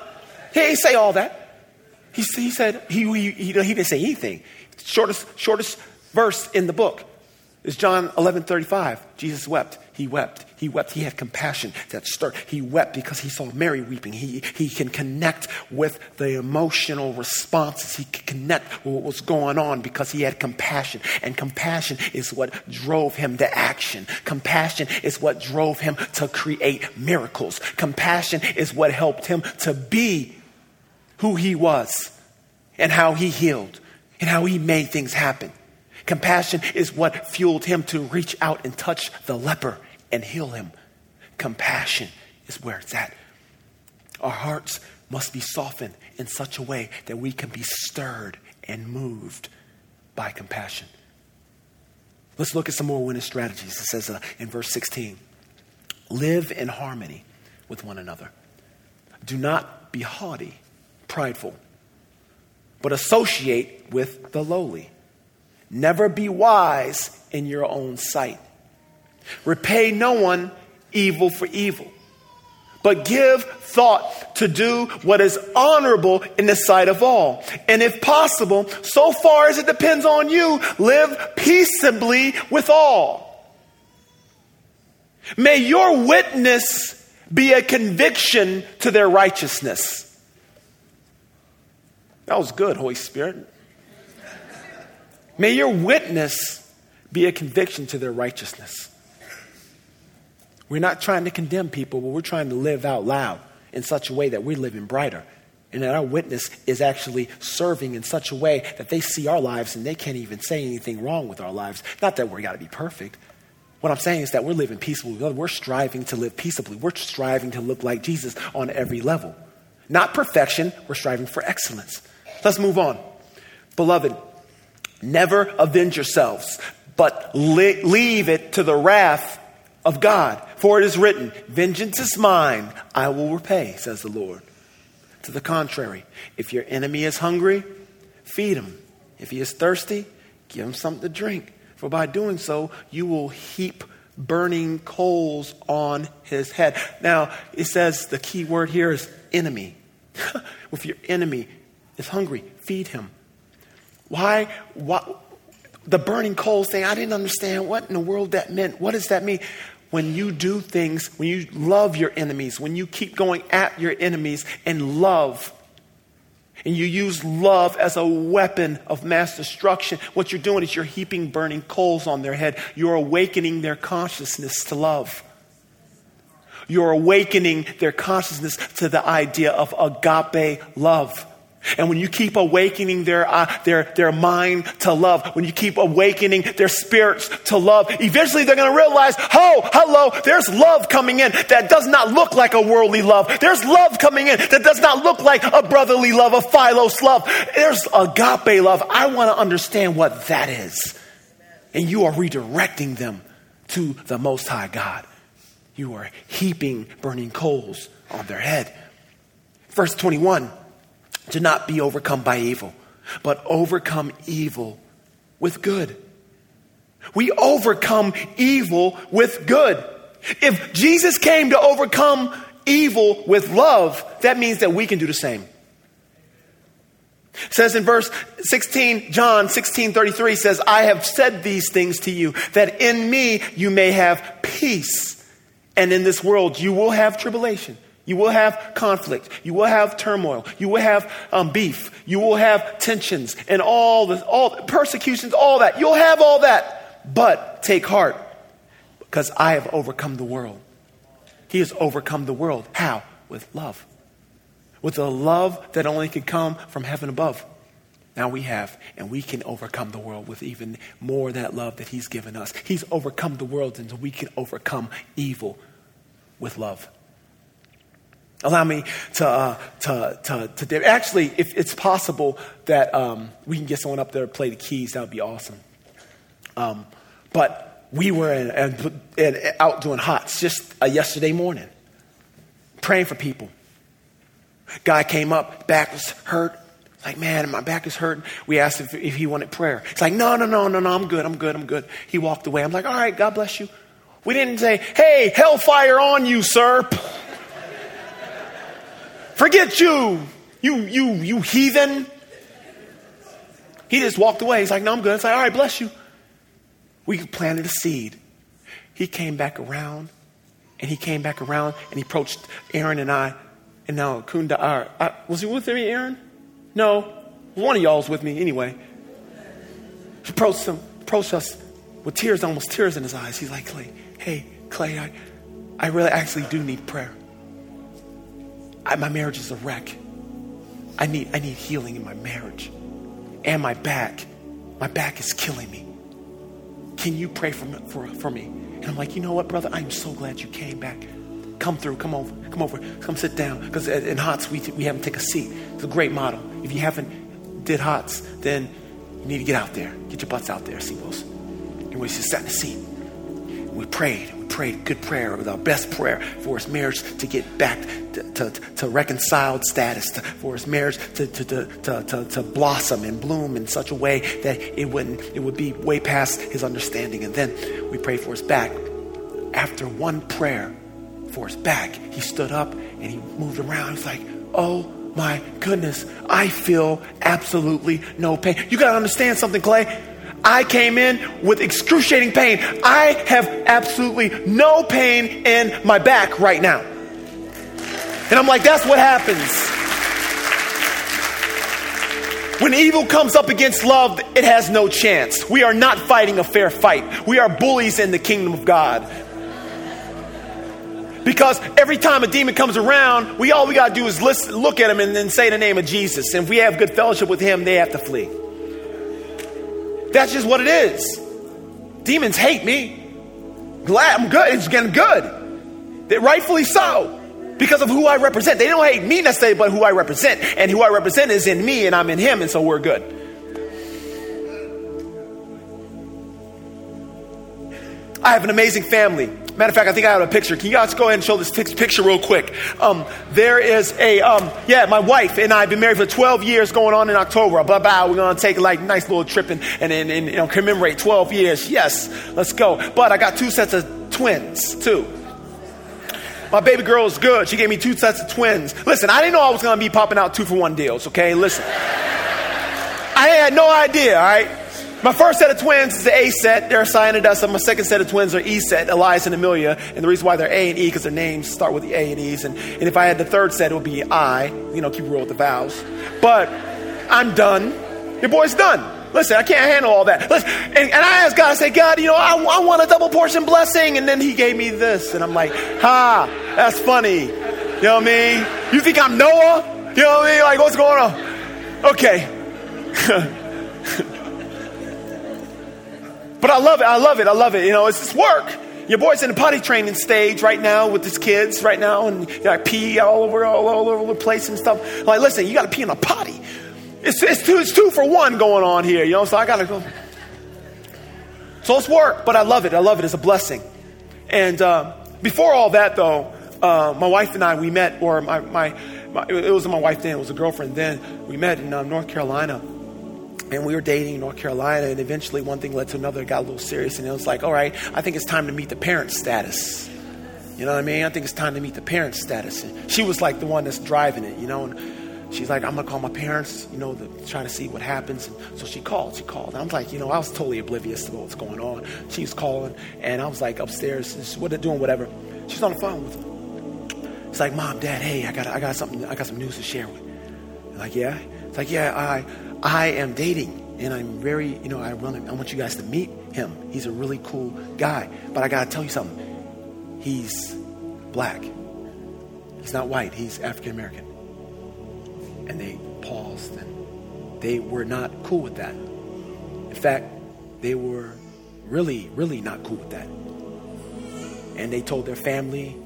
He didn't say all that. He, he said he, he, he, he didn't say anything. Shortest shortest verse in the book is John eleven thirty five. Jesus wept. He wept. He wept. He had compassion that stirred. He wept because he saw Mary weeping. He, he can connect with the emotional responses. He can connect with what was going on because he had compassion. And compassion is what drove him to action. Compassion is what drove him to create miracles. Compassion is what helped him to be who he was and how he healed and how he made things happen. Compassion is what fueled him to reach out and touch the leper and heal him. Compassion is where it's at. Our hearts must be softened in such a way that we can be stirred and moved by compassion. Let's look at some more winning strategies. It says uh, in verse 16 live in harmony with one another. Do not be haughty, prideful, but associate with the lowly. Never be wise in your own sight. Repay no one evil for evil, but give thought to do what is honorable in the sight of all. And if possible, so far as it depends on you, live peaceably with all. May your witness be a conviction to their righteousness. That was good, Holy Spirit. May your witness be a conviction to their righteousness. We're not trying to condemn people, but we're trying to live out loud in such a way that we're living brighter And that our witness is actually serving in such a way that they see our lives and they can't even say anything wrong with our lives. Not that we're got to be perfect. What I'm saying is that we're living peaceably. We're striving to live peaceably. We're striving to look like Jesus on every level. Not perfection, we're striving for excellence. Let's move on. Beloved, never avenge yourselves, but leave it to the wrath of God. For it is written, Vengeance is mine, I will repay, says the Lord. To the contrary, if your enemy is hungry, feed him. If he is thirsty, give him something to drink. For by doing so, you will heap burning coals on his head. Now, it says the key word here is enemy. [laughs] if your enemy is hungry, feed him. Why? What? The burning coals thing, I didn't understand what in the world that meant. What does that mean? When you do things, when you love your enemies, when you keep going at your enemies and love, and you use love as a weapon of mass destruction, what you're doing is you're heaping burning coals on their head. You're awakening their consciousness to love. You're awakening their consciousness to the idea of agape love. And when you keep awakening their, uh, their, their mind to love, when you keep awakening their spirits to love, eventually they're going to realize, oh, hello, there's love coming in that does not look like a worldly love. There's love coming in that does not look like a brotherly love, a philos love. There's agape love. I want to understand what that is. And you are redirecting them to the Most High God. You are heaping burning coals on their head. Verse 21 do not be overcome by evil, but overcome evil with good. We overcome evil with good. If Jesus came to overcome evil with love, that means that we can do the same. It says in verse 16, John 16 33 says, I have said these things to you, that in me you may have peace. And in this world you will have tribulation. You will have conflict. You will have turmoil. You will have um, beef. You will have tensions and all the all persecutions, all that. You'll have all that. But take heart, because I have overcome the world. He has overcome the world. How? With love. With a love that only can come from heaven above. Now we have, and we can overcome the world with even more that love that He's given us. He's overcome the world, and we can overcome evil with love. Allow me to, uh, to, to, to, actually, if it's possible that um, we can get someone up there to play the keys, that would be awesome. Um, but we were in, in, in, out doing hots just uh, yesterday morning, praying for people. Guy came up, back was hurt. Like, man, my back is hurting. We asked if, if he wanted prayer. It's like, no, no, no, no, no, I'm good, I'm good, I'm good. He walked away. I'm like, all right, God bless you. We didn't say, hey, hellfire on you, sir. Forget you, you, you, you heathen. He just walked away. He's like, no, I'm good. It's like, all right, bless you. We planted a seed. He came back around, and he came back around, and he approached Aaron and I, and now Kunda. Was he with me, Aaron? No, one of y'all was with me anyway. He approached him, approached us with tears, almost tears in his eyes. He's like, Clay, hey, Clay, I, I really actually do need prayer. I, my marriage is a wreck. I need, I need healing in my marriage. And my back. My back is killing me. Can you pray for me, for, for me? And I'm like, you know what, brother? I'm so glad you came back. Come through, come over, come over, come sit down. Because in HOTS, we, we have them take a seat. It's a great model. If you haven't did HOTS, then you need to get out there. Get your butts out there, those. And we just sat in the seat. We prayed We prayed good prayer, with our best prayer for his marriage to get back to, to, to reconciled status, to, for his marriage to, to, to, to, to blossom and bloom in such a way that it wouldn't it would be way past his understanding. And then we prayed for his back. After one prayer for his back, he stood up and he moved around. He's like, oh my goodness, I feel absolutely no pain. You got to understand something, Clay. I came in with excruciating pain. I have absolutely no pain in my back right now. And I'm like, that's what happens. When evil comes up against love, it has no chance. We are not fighting a fair fight. We are bullies in the kingdom of God. Because every time a demon comes around, we all we gotta do is listen, look at him and then say the name of Jesus. And if we have good fellowship with him, they have to flee. That's just what it is. Demons hate me. Glad I'm good. It's getting good. They rightfully so. Because of who I represent. They don't hate me necessarily, but who I represent. And who I represent is in me and I'm in him, and so we're good. I have an amazing family. Matter of fact, I think I have a picture. Can you guys go ahead and show this picture real quick? Um, there is a, um, yeah, my wife and I have been married for 12 years going on in October. Blah, bye. We're going to take like a nice little trip and, and, and, and you know, commemorate 12 years. Yes, let's go. But I got two sets of twins, too. My baby girl is good. She gave me two sets of twins. Listen, I didn't know I was going to be popping out two for one deals, okay? Listen. I had no idea, all right? My first set of twins is the A set. They're assigned to us. My second set of twins are E set, Elias and Amelia. And the reason why they're A and E because their names start with the A and E's. And, and if I had the third set, it would be I. You know, keep real with the vowels. But I'm done. Your boy's done. Listen, I can't handle all that. Listen, and, and I asked God, I said, God, you know, I, I want a double portion blessing. And then he gave me this. And I'm like, ha, that's funny. You know what I mean? You think I'm Noah? You know what I mean? Like, what's going on? Okay. [laughs] But I love it. I love it. I love it. You know, it's this work. Your boy's in the potty training stage right now with his kids right now, and you got pee all over, all, all over the place and stuff. Like, listen, you got to pee in a potty. It's, it's, two, it's two for one going on here, you know. So I got to go. So it's work, but I love it. I love it. It's a blessing. And uh, before all that, though, uh, my wife and I we met, or my, my, my, it was my wife then, it was a girlfriend then. We met in uh, North Carolina and we were dating in North Carolina, and eventually one thing led to another. It got a little serious, and it was like, all right, I think it's time to meet the parent status. You know what I mean? I think it's time to meet the parent status. And she was like the one that's driving it, you know. And she's like, I'm gonna call my parents, you know, to try to see what happens. And so she called. She called. I'm like, you know, I was totally oblivious to what's going on. She was calling, and I was like upstairs, just doing whatever. She's on the phone with them. It's like, Mom, Dad, hey, I got, I got something, I got some news to share with. like, yeah. It's like, yeah, I, I am dating and I'm very, you know, I want, I want you guys to meet him. He's a really cool guy. But I got to tell you something. He's black. He's not white. He's African American. And they paused and they were not cool with that. In fact, they were really, really not cool with that. And they told their family,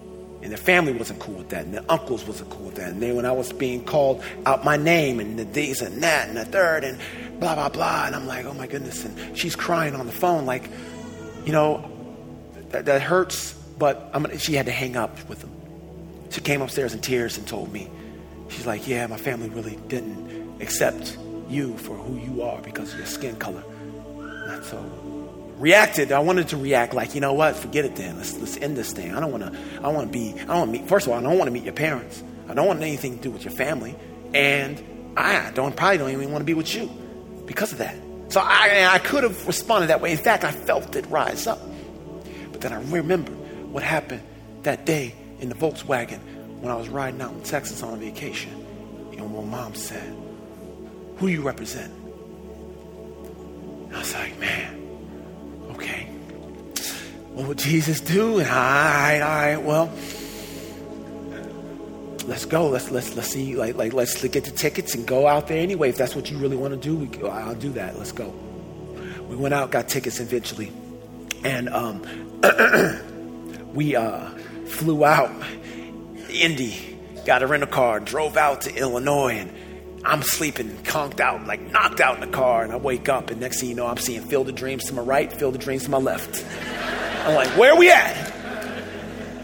and their family wasn't cool with that, and their uncles wasn't cool with that. And then when I was being called out my name, and the this and that, and the third, and blah, blah, blah. And I'm like, oh my goodness. And she's crying on the phone, like, you know, that, that hurts, but I'm, she had to hang up with them. She came upstairs in tears and told me, she's like, yeah, my family really didn't accept you for who you are because of your skin color. And so reacted. I wanted to react like, you know what? Forget it then. Let's let's end this thing. I don't want to. I want to be. I don't want to meet. First of all, I don't want to meet your parents. I don't want anything to do with your family, and I don't probably don't even want to be with you because of that. So I I could have responded that way. In fact, I felt it rise up. But then I remember what happened that day in the Volkswagen when I was riding out in Texas on a vacation. And my mom said, "Who you represent?" I was like, man okay, what would Jesus do? And all right, well, let's go. Let's let's let's see. Like like let's get the tickets and go out there anyway. If that's what you really want to do, we, I'll do that. Let's go. We went out, got tickets eventually, and um, [clears throat] we uh, flew out. Indy got a rental car, drove out to Illinois, and I'm sleeping, conked out, like knocked out in the car, and I wake up, and next thing you know, I'm seeing Field of Dreams to my right, Field of Dreams to my left. I'm like, where are we at?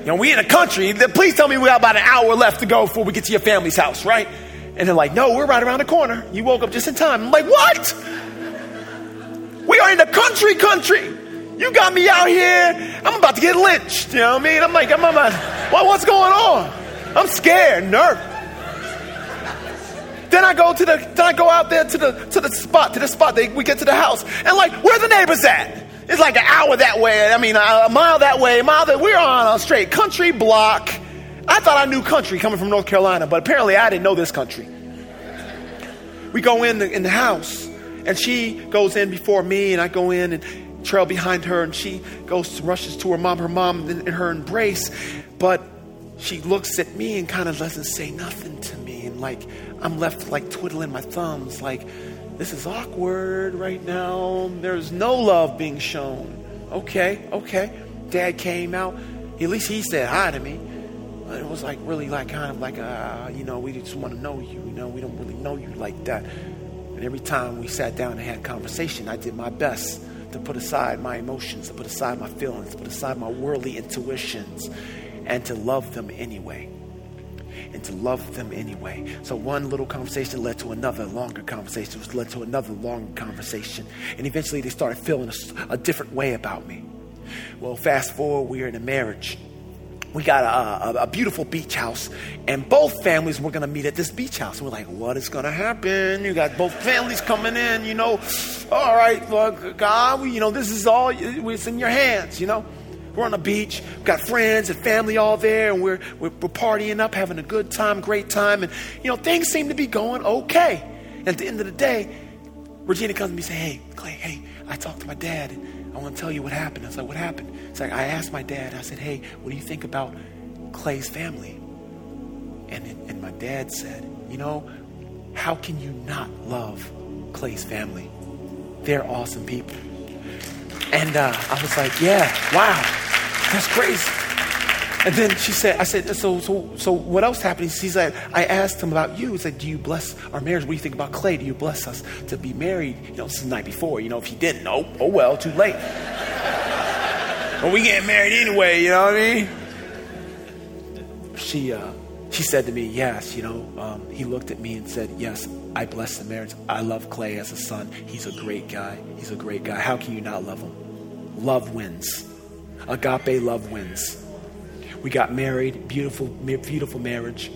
You know, we in a country. Please tell me we got about an hour left to go before we get to your family's house, right? And they're like, no, we're right around the corner. You woke up just in time. I'm like, what? We are in the country, country. You got me out here. I'm about to get lynched. You know what I mean? I'm like, I'm about, well, what's going on? I'm scared, nervous. Then I go to the, then I go out there to the to the spot, to the spot. They, we get to the house, and like, where the neighbors at? It's like an hour that way. I mean, a mile that way, a mile that. We're on a straight country block. I thought I knew country coming from North Carolina, but apparently I didn't know this country. We go in the, in the house, and she goes in before me, and I go in and trail behind her, and she goes to, rushes to her mom, her mom in, in her embrace. But she looks at me and kind of doesn't say nothing to me. And like, I'm left like twiddling my thumbs, like, this is awkward right now. There's no love being shown. Okay, okay. Dad came out. At least he said hi to me. It was like really like kind of like, uh, you know, we just want to know you. You know, we don't really know you like that. And every time we sat down and had conversation, I did my best to put aside my emotions, to put aside my feelings, to put aside my worldly intuitions, and to love them anyway. And to love them anyway. So one little conversation led to another longer conversation, which led to another long conversation. And eventually they started feeling a, a different way about me. Well, fast forward, we're in a marriage we got a, a, a, beautiful beach house, and both families were going to meet at this beach house. We're like, what is going to happen? You got both families coming in, you know. All right, look, God, we, you know, this is all, it's in your hands, you know. We're on the beach, got friends and family all there, and we're, we're, we're partying up, having a good time, great time, and, you know, things seem to be going okay. And at the end of the day, Regina comes to me and says, hey, Clay, hey, I talked to my dad, and I want to tell you what happened. I was like, what happened? It's like, I asked my dad, I said, hey, what do you think about Clay's family? And, and my dad said, you know, how can you not love Clay's family? They're awesome people. And uh, I was like, yeah, wow, that's crazy. And then she said, I said, so, so, so what else happened? She's like, I asked him about you. He said, do you bless our marriage? What do you think about Clay? Do you bless us to be married? You know, this is the night before. You know, if he didn't, oh, oh well, too late. [laughs] well, we getting married anyway, you know what I mean? She, uh, she said to me, yes, you know, um, he looked at me and said, yes, I bless the marriage. I love Clay as a son. He's a great guy. He's a great guy. How can you not love him? Love wins. Agape love wins. We got married, beautiful, beautiful marriage.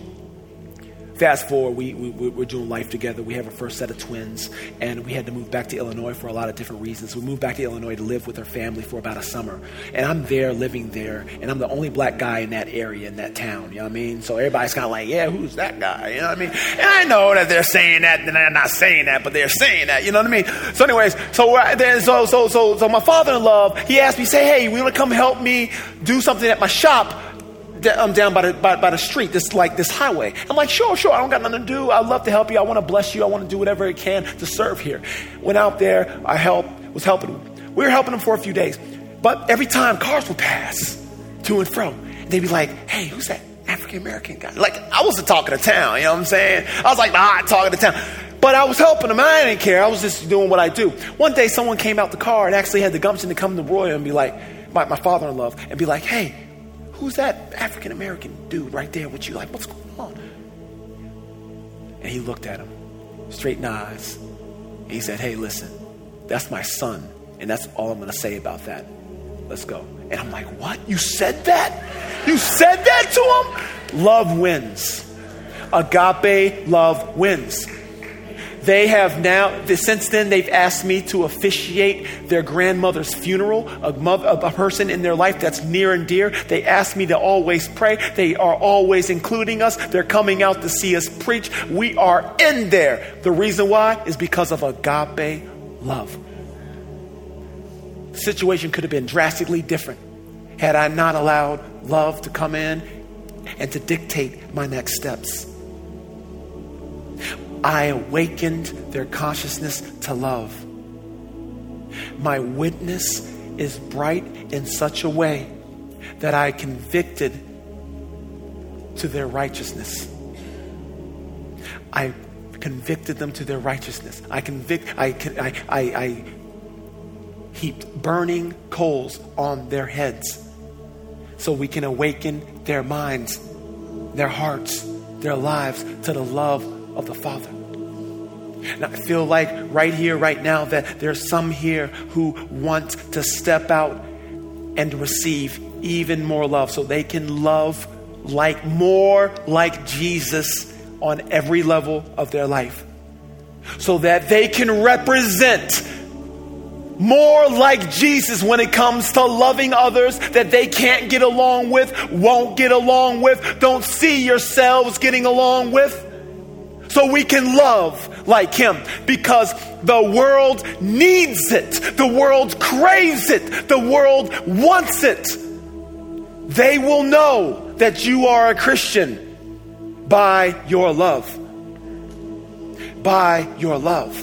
Fast forward, we, we, we're doing life together. We have our first set of twins, and we had to move back to Illinois for a lot of different reasons. We moved back to Illinois to live with our family for about a summer. And I'm there, living there, and I'm the only black guy in that area, in that town. You know what I mean? So everybody's kind of like, yeah, who's that guy? You know what I mean? And I know that they're saying that, and they're not saying that, but they're saying that. You know what I mean? So, anyways, so so so so so my father-in-law, he asked me, say, hey, we want to come help me do something at my shop I'm um, down by the, by, by, the street, this like this highway. I'm like, sure, sure, I don't got nothing to do. I'd love to help you. I want to bless you. I want to do whatever I can to serve here. Went out there, I helped, was helping. We were helping them for a few days. But every time cars would pass to and fro, they'd be like, hey, who's that African American guy? Like, I wasn't talking to town, you know what I'm saying? I was like, nah, talking to town. But I was helping them. I didn't care. I was just doing what I do. One day, someone came out the car and actually had the gumption to come to Roy and be like, my, my father in law, and be like, hey, Who's that African American dude right there with you? Like, what's going on? And he looked at him, straight in the eyes. And He said, Hey, listen, that's my son. And that's all I'm going to say about that. Let's go. And I'm like, What? You said that? You said that to him? Love wins. Agape love wins. They have now, since then, they've asked me to officiate their grandmother's funeral, a, mother, a person in their life that's near and dear. They ask me to always pray. They are always including us. They're coming out to see us preach. We are in there. The reason why is because of agape love. The situation could have been drastically different had I not allowed love to come in and to dictate my next steps. I awakened their consciousness to love. My witness is bright in such a way that I convicted to their righteousness. I convicted them to their righteousness. I convict. I, I, I, I heaped burning coals on their heads, so we can awaken their minds, their hearts, their lives to the love of the Father. And I feel like right here, right now, that there's some here who want to step out and receive even more love so they can love like more like Jesus on every level of their life. So that they can represent more like Jesus when it comes to loving others that they can't get along with, won't get along with, don't see yourselves getting along with so we can love like him because the world needs it. The world craves it. The world wants it. They will know that you are a Christian by your love. By your love.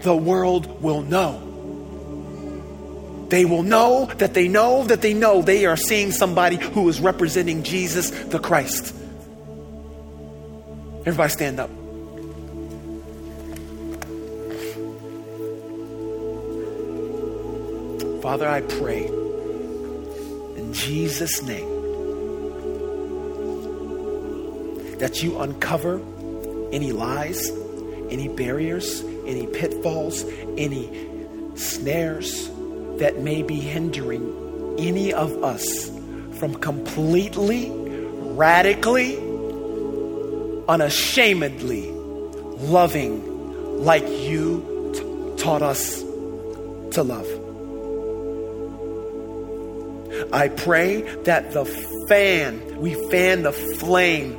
The world will know. They will know that they know that they know they are seeing somebody who is representing Jesus the Christ. Everybody stand up. Father, I pray in Jesus' name that you uncover any lies, any barriers, any pitfalls, any snares that may be hindering any of us from completely, radically, unashamedly loving like you t- taught us to love. I pray that the fan, we fan the flame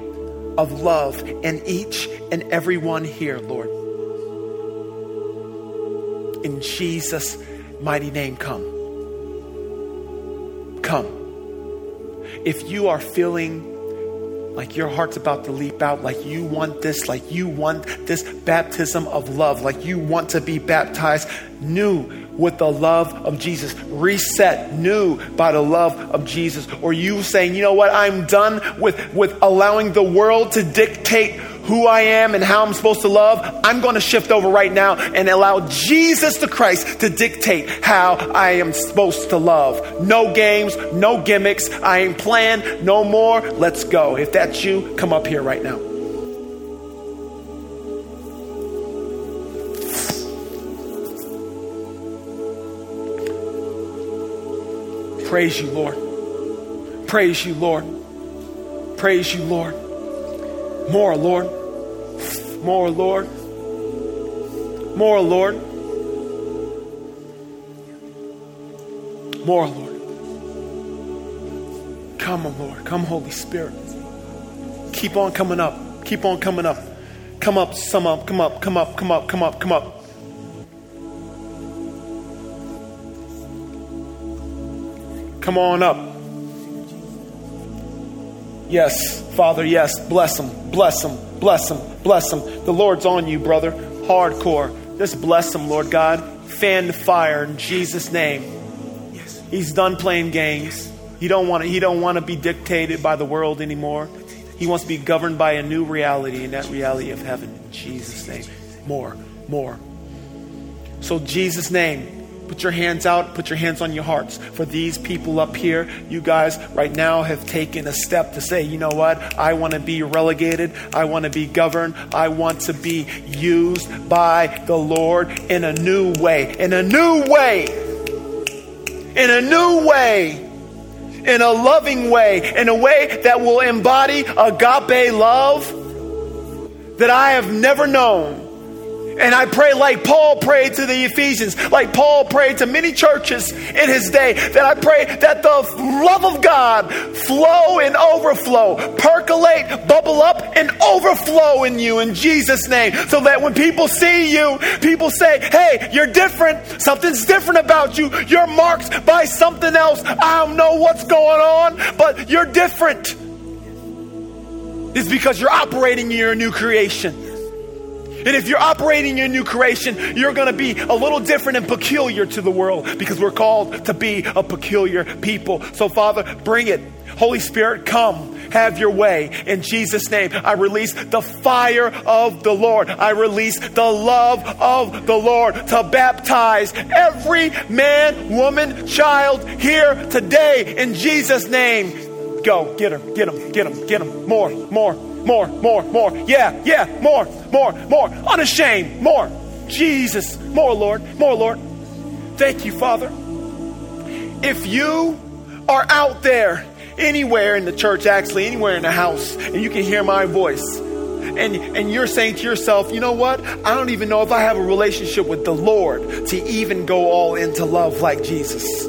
of love in each and every one here, Lord. In Jesus' mighty name, come. Come. If you are feeling like your heart's about to leap out, like you want this, like you want this baptism of love, like you want to be baptized new with the love of Jesus, reset new by the love of Jesus, or you saying, you know what, I'm done with, with allowing the world to dictate who I am and how I'm supposed to love, I'm going to shift over right now and allow Jesus the Christ to dictate how I am supposed to love. No games, no gimmicks. I ain't playing no more. Let's go. If that's you, come up here right now. Praise you, Lord. Praise you, Lord. Praise you, Lord. More, Lord. More, Lord. More, Lord. More, Lord. Come, oh Lord. Come, Holy Spirit. Keep on coming up. Keep on coming up. Come up, some up, come up, come up, come up, come up, come up. Come on up. Yes, Father, yes. Bless them, bless them, bless them, bless them. The Lord's on you, brother. Hardcore. Just bless them, Lord God. Fan the fire in Jesus' name. Yes. He's done playing games. He don't want to, he don't want to be dictated by the world anymore. He wants to be governed by a new reality, and that reality of heaven. In Jesus' name. More, more. So, Jesus' name. Put your hands out, put your hands on your hearts. For these people up here, you guys right now have taken a step to say, you know what? I want to be relegated. I want to be governed. I want to be used by the Lord in a new way. In a new way. In a new way. In a loving way. In a way that will embody agape love that I have never known. And I pray like Paul prayed to the Ephesians, like Paul prayed to many churches in his day, that I pray that the love of God flow and overflow, percolate, bubble up, and overflow in you in Jesus' name. So that when people see you, people say, hey, you're different. Something's different about you. You're marked by something else. I don't know what's going on, but you're different. It's because you're operating in your new creation. And if you're operating in new creation, you're going to be a little different and peculiar to the world because we're called to be a peculiar people. So, Father, bring it. Holy Spirit, come. Have your way. In Jesus' name, I release the fire of the Lord. I release the love of the Lord to baptize every man, woman, child here today. In Jesus' name, go. Get her, get him, get him, get him. More, more, more, more, more. Yeah, yeah, more, more, more. Unashamed, more. Jesus, more, Lord, more, Lord. Thank you, Father. If you are out there, anywhere in the church, actually, anywhere in the house, and you can hear my voice, and, and you're saying to yourself, you know what? I don't even know if I have a relationship with the Lord to even go all into love like Jesus.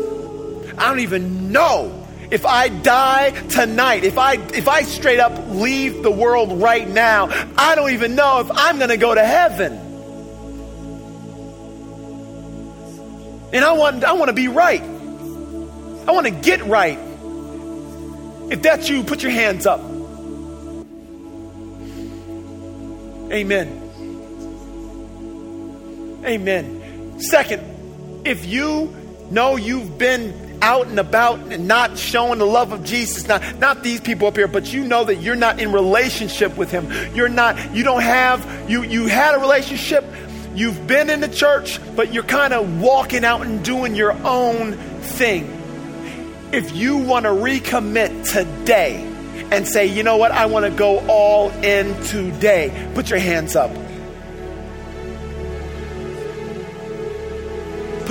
I don't even know if I die tonight, if I if I straight up leave the world right now, I don't even know if I'm going to go to heaven. And I want I want to be right. I want to get right. If that's you, put your hands up. Amen. Amen. Second, if you know you've been out and about and not showing the love of Jesus, not, not these people up here, but you know that you're not in relationship with him. You're not, you don't have, you, you had a relationship, you've been in the church, but you're kind of walking out and doing your own thing. If you want to recommit today and say, you know what, I want to go all in today, put your hands up.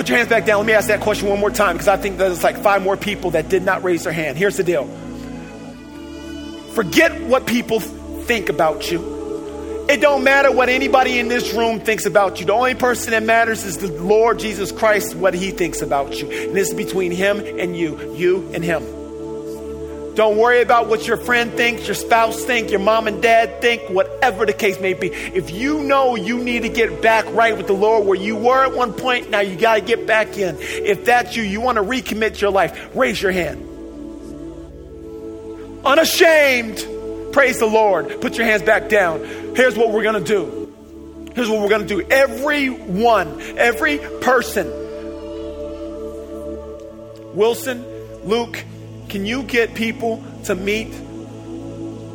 Your hands back down. Let me ask that question one more time because I think there's like five more people that did not raise their hand. Here's the deal forget what people think about you. It don't matter what anybody in this room thinks about you. The only person that matters is the Lord Jesus Christ, what he thinks about you. And is between him and you, you and him. Don't worry about what your friend thinks, your spouse thinks, your mom and dad think, whatever the case may be. If you know you need to get back right with the Lord where you were at one point, now you got to get back in. If that's you, you want to recommit your life, raise your hand. Unashamed, praise the Lord. Put your hands back down. Here's what we're going to do. Here's what we're going to do. Everyone, every person, Wilson, Luke, can you get people to meet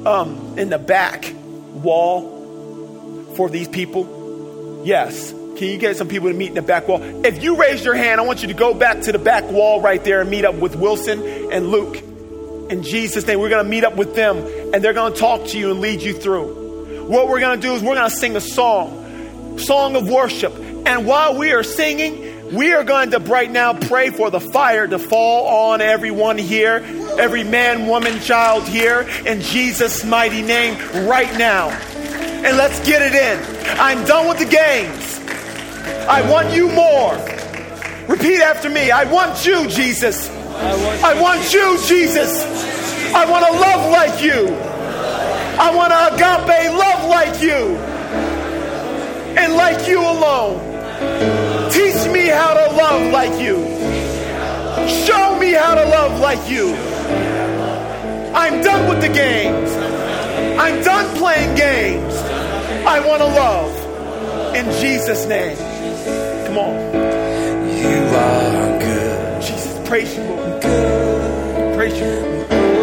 um, in the back wall for these people? Yes. Can you get some people to meet in the back wall? If you raise your hand, I want you to go back to the back wall right there and meet up with Wilson and Luke. In Jesus' name, we're going to meet up with them and they're going to talk to you and lead you through. What we're going to do is we're going to sing a song, song of worship. And while we are singing, we are going to right now pray for the fire to fall on everyone here, every man, woman, child here, in Jesus' mighty name right now. And let's get it in. I'm done with the games. I want you more. Repeat after me. I want you, Jesus. I want you, Jesus. I want to love like you. I want to agape love like you. And like you alone. Teach me how to love like you. Show me how to love like you. I'm done with the games. I'm done playing games. I want to love. In Jesus' name. Come on. You are good. Jesus, praise you, Lord. Praise you. You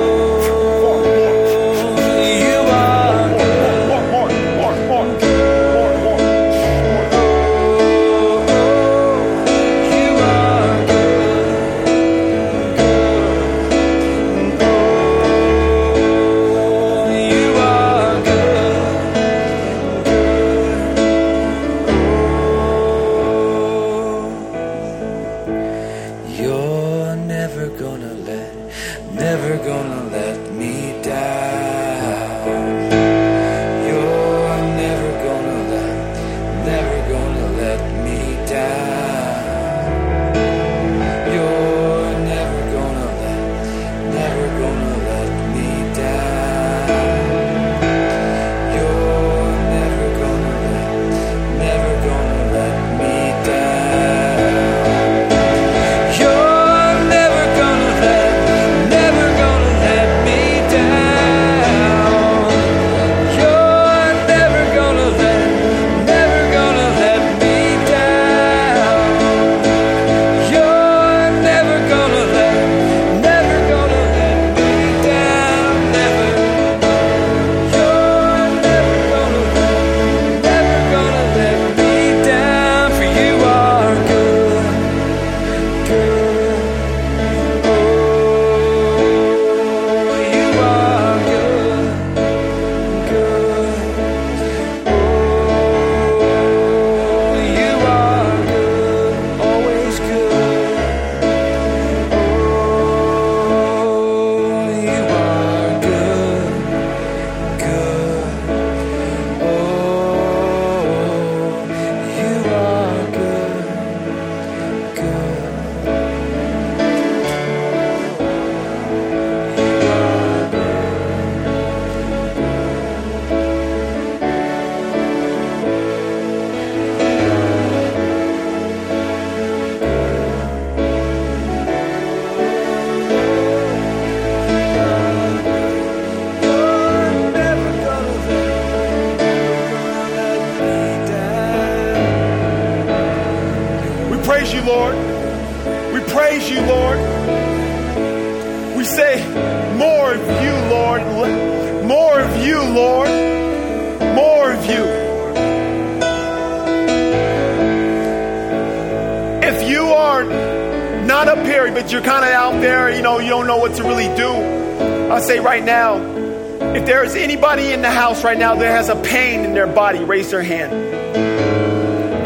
house right now that has a pain in their body, raise their hand.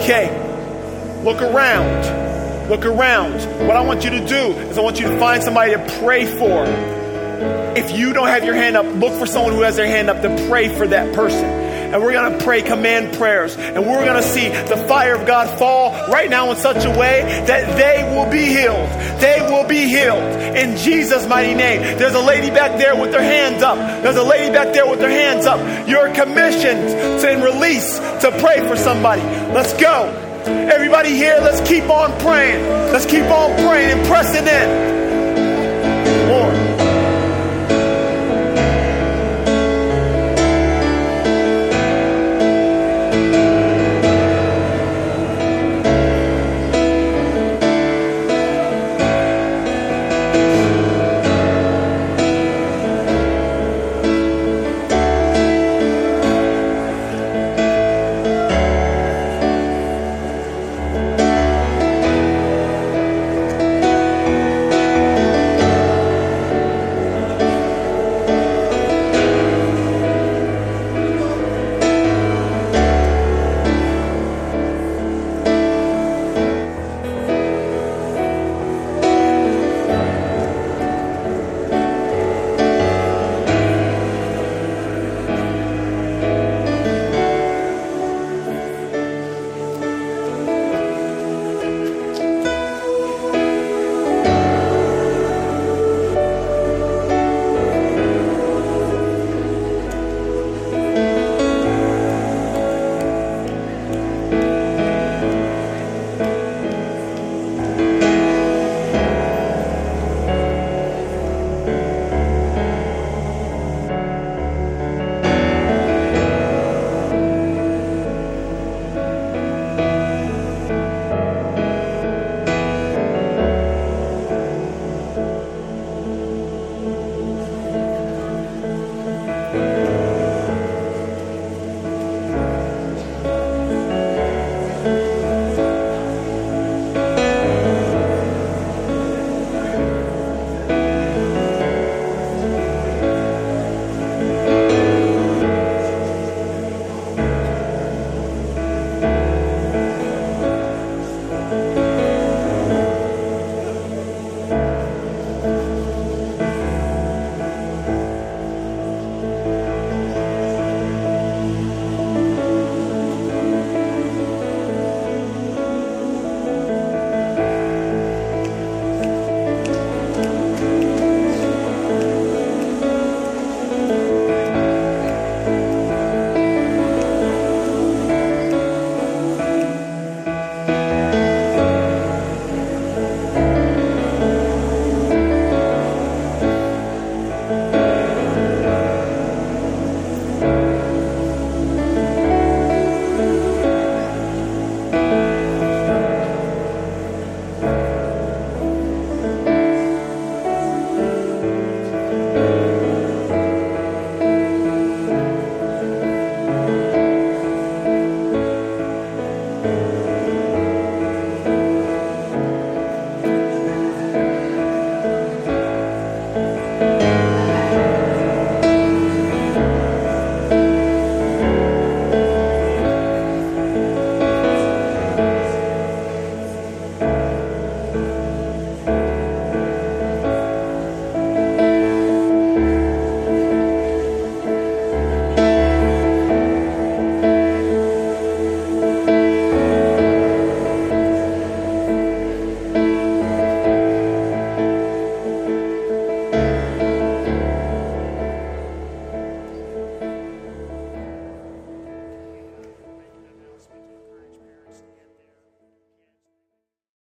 Okay. Look around. Look around. What I want you to do is I want you to find somebody to pray for. If you don't have your hand up, look for someone who has their hand up to pray for that person. And we're going to pray command prayers. And we're going to see the fire of God fall right now in such a way that they will be healed. They will be healed in Jesus' mighty name. There's a lady back there with her hands up. There's a lady back there with her hands up. You're commissioned to and release to pray for somebody. Let's go. Everybody here, let's keep on praying. Let's keep on praying and pressing in.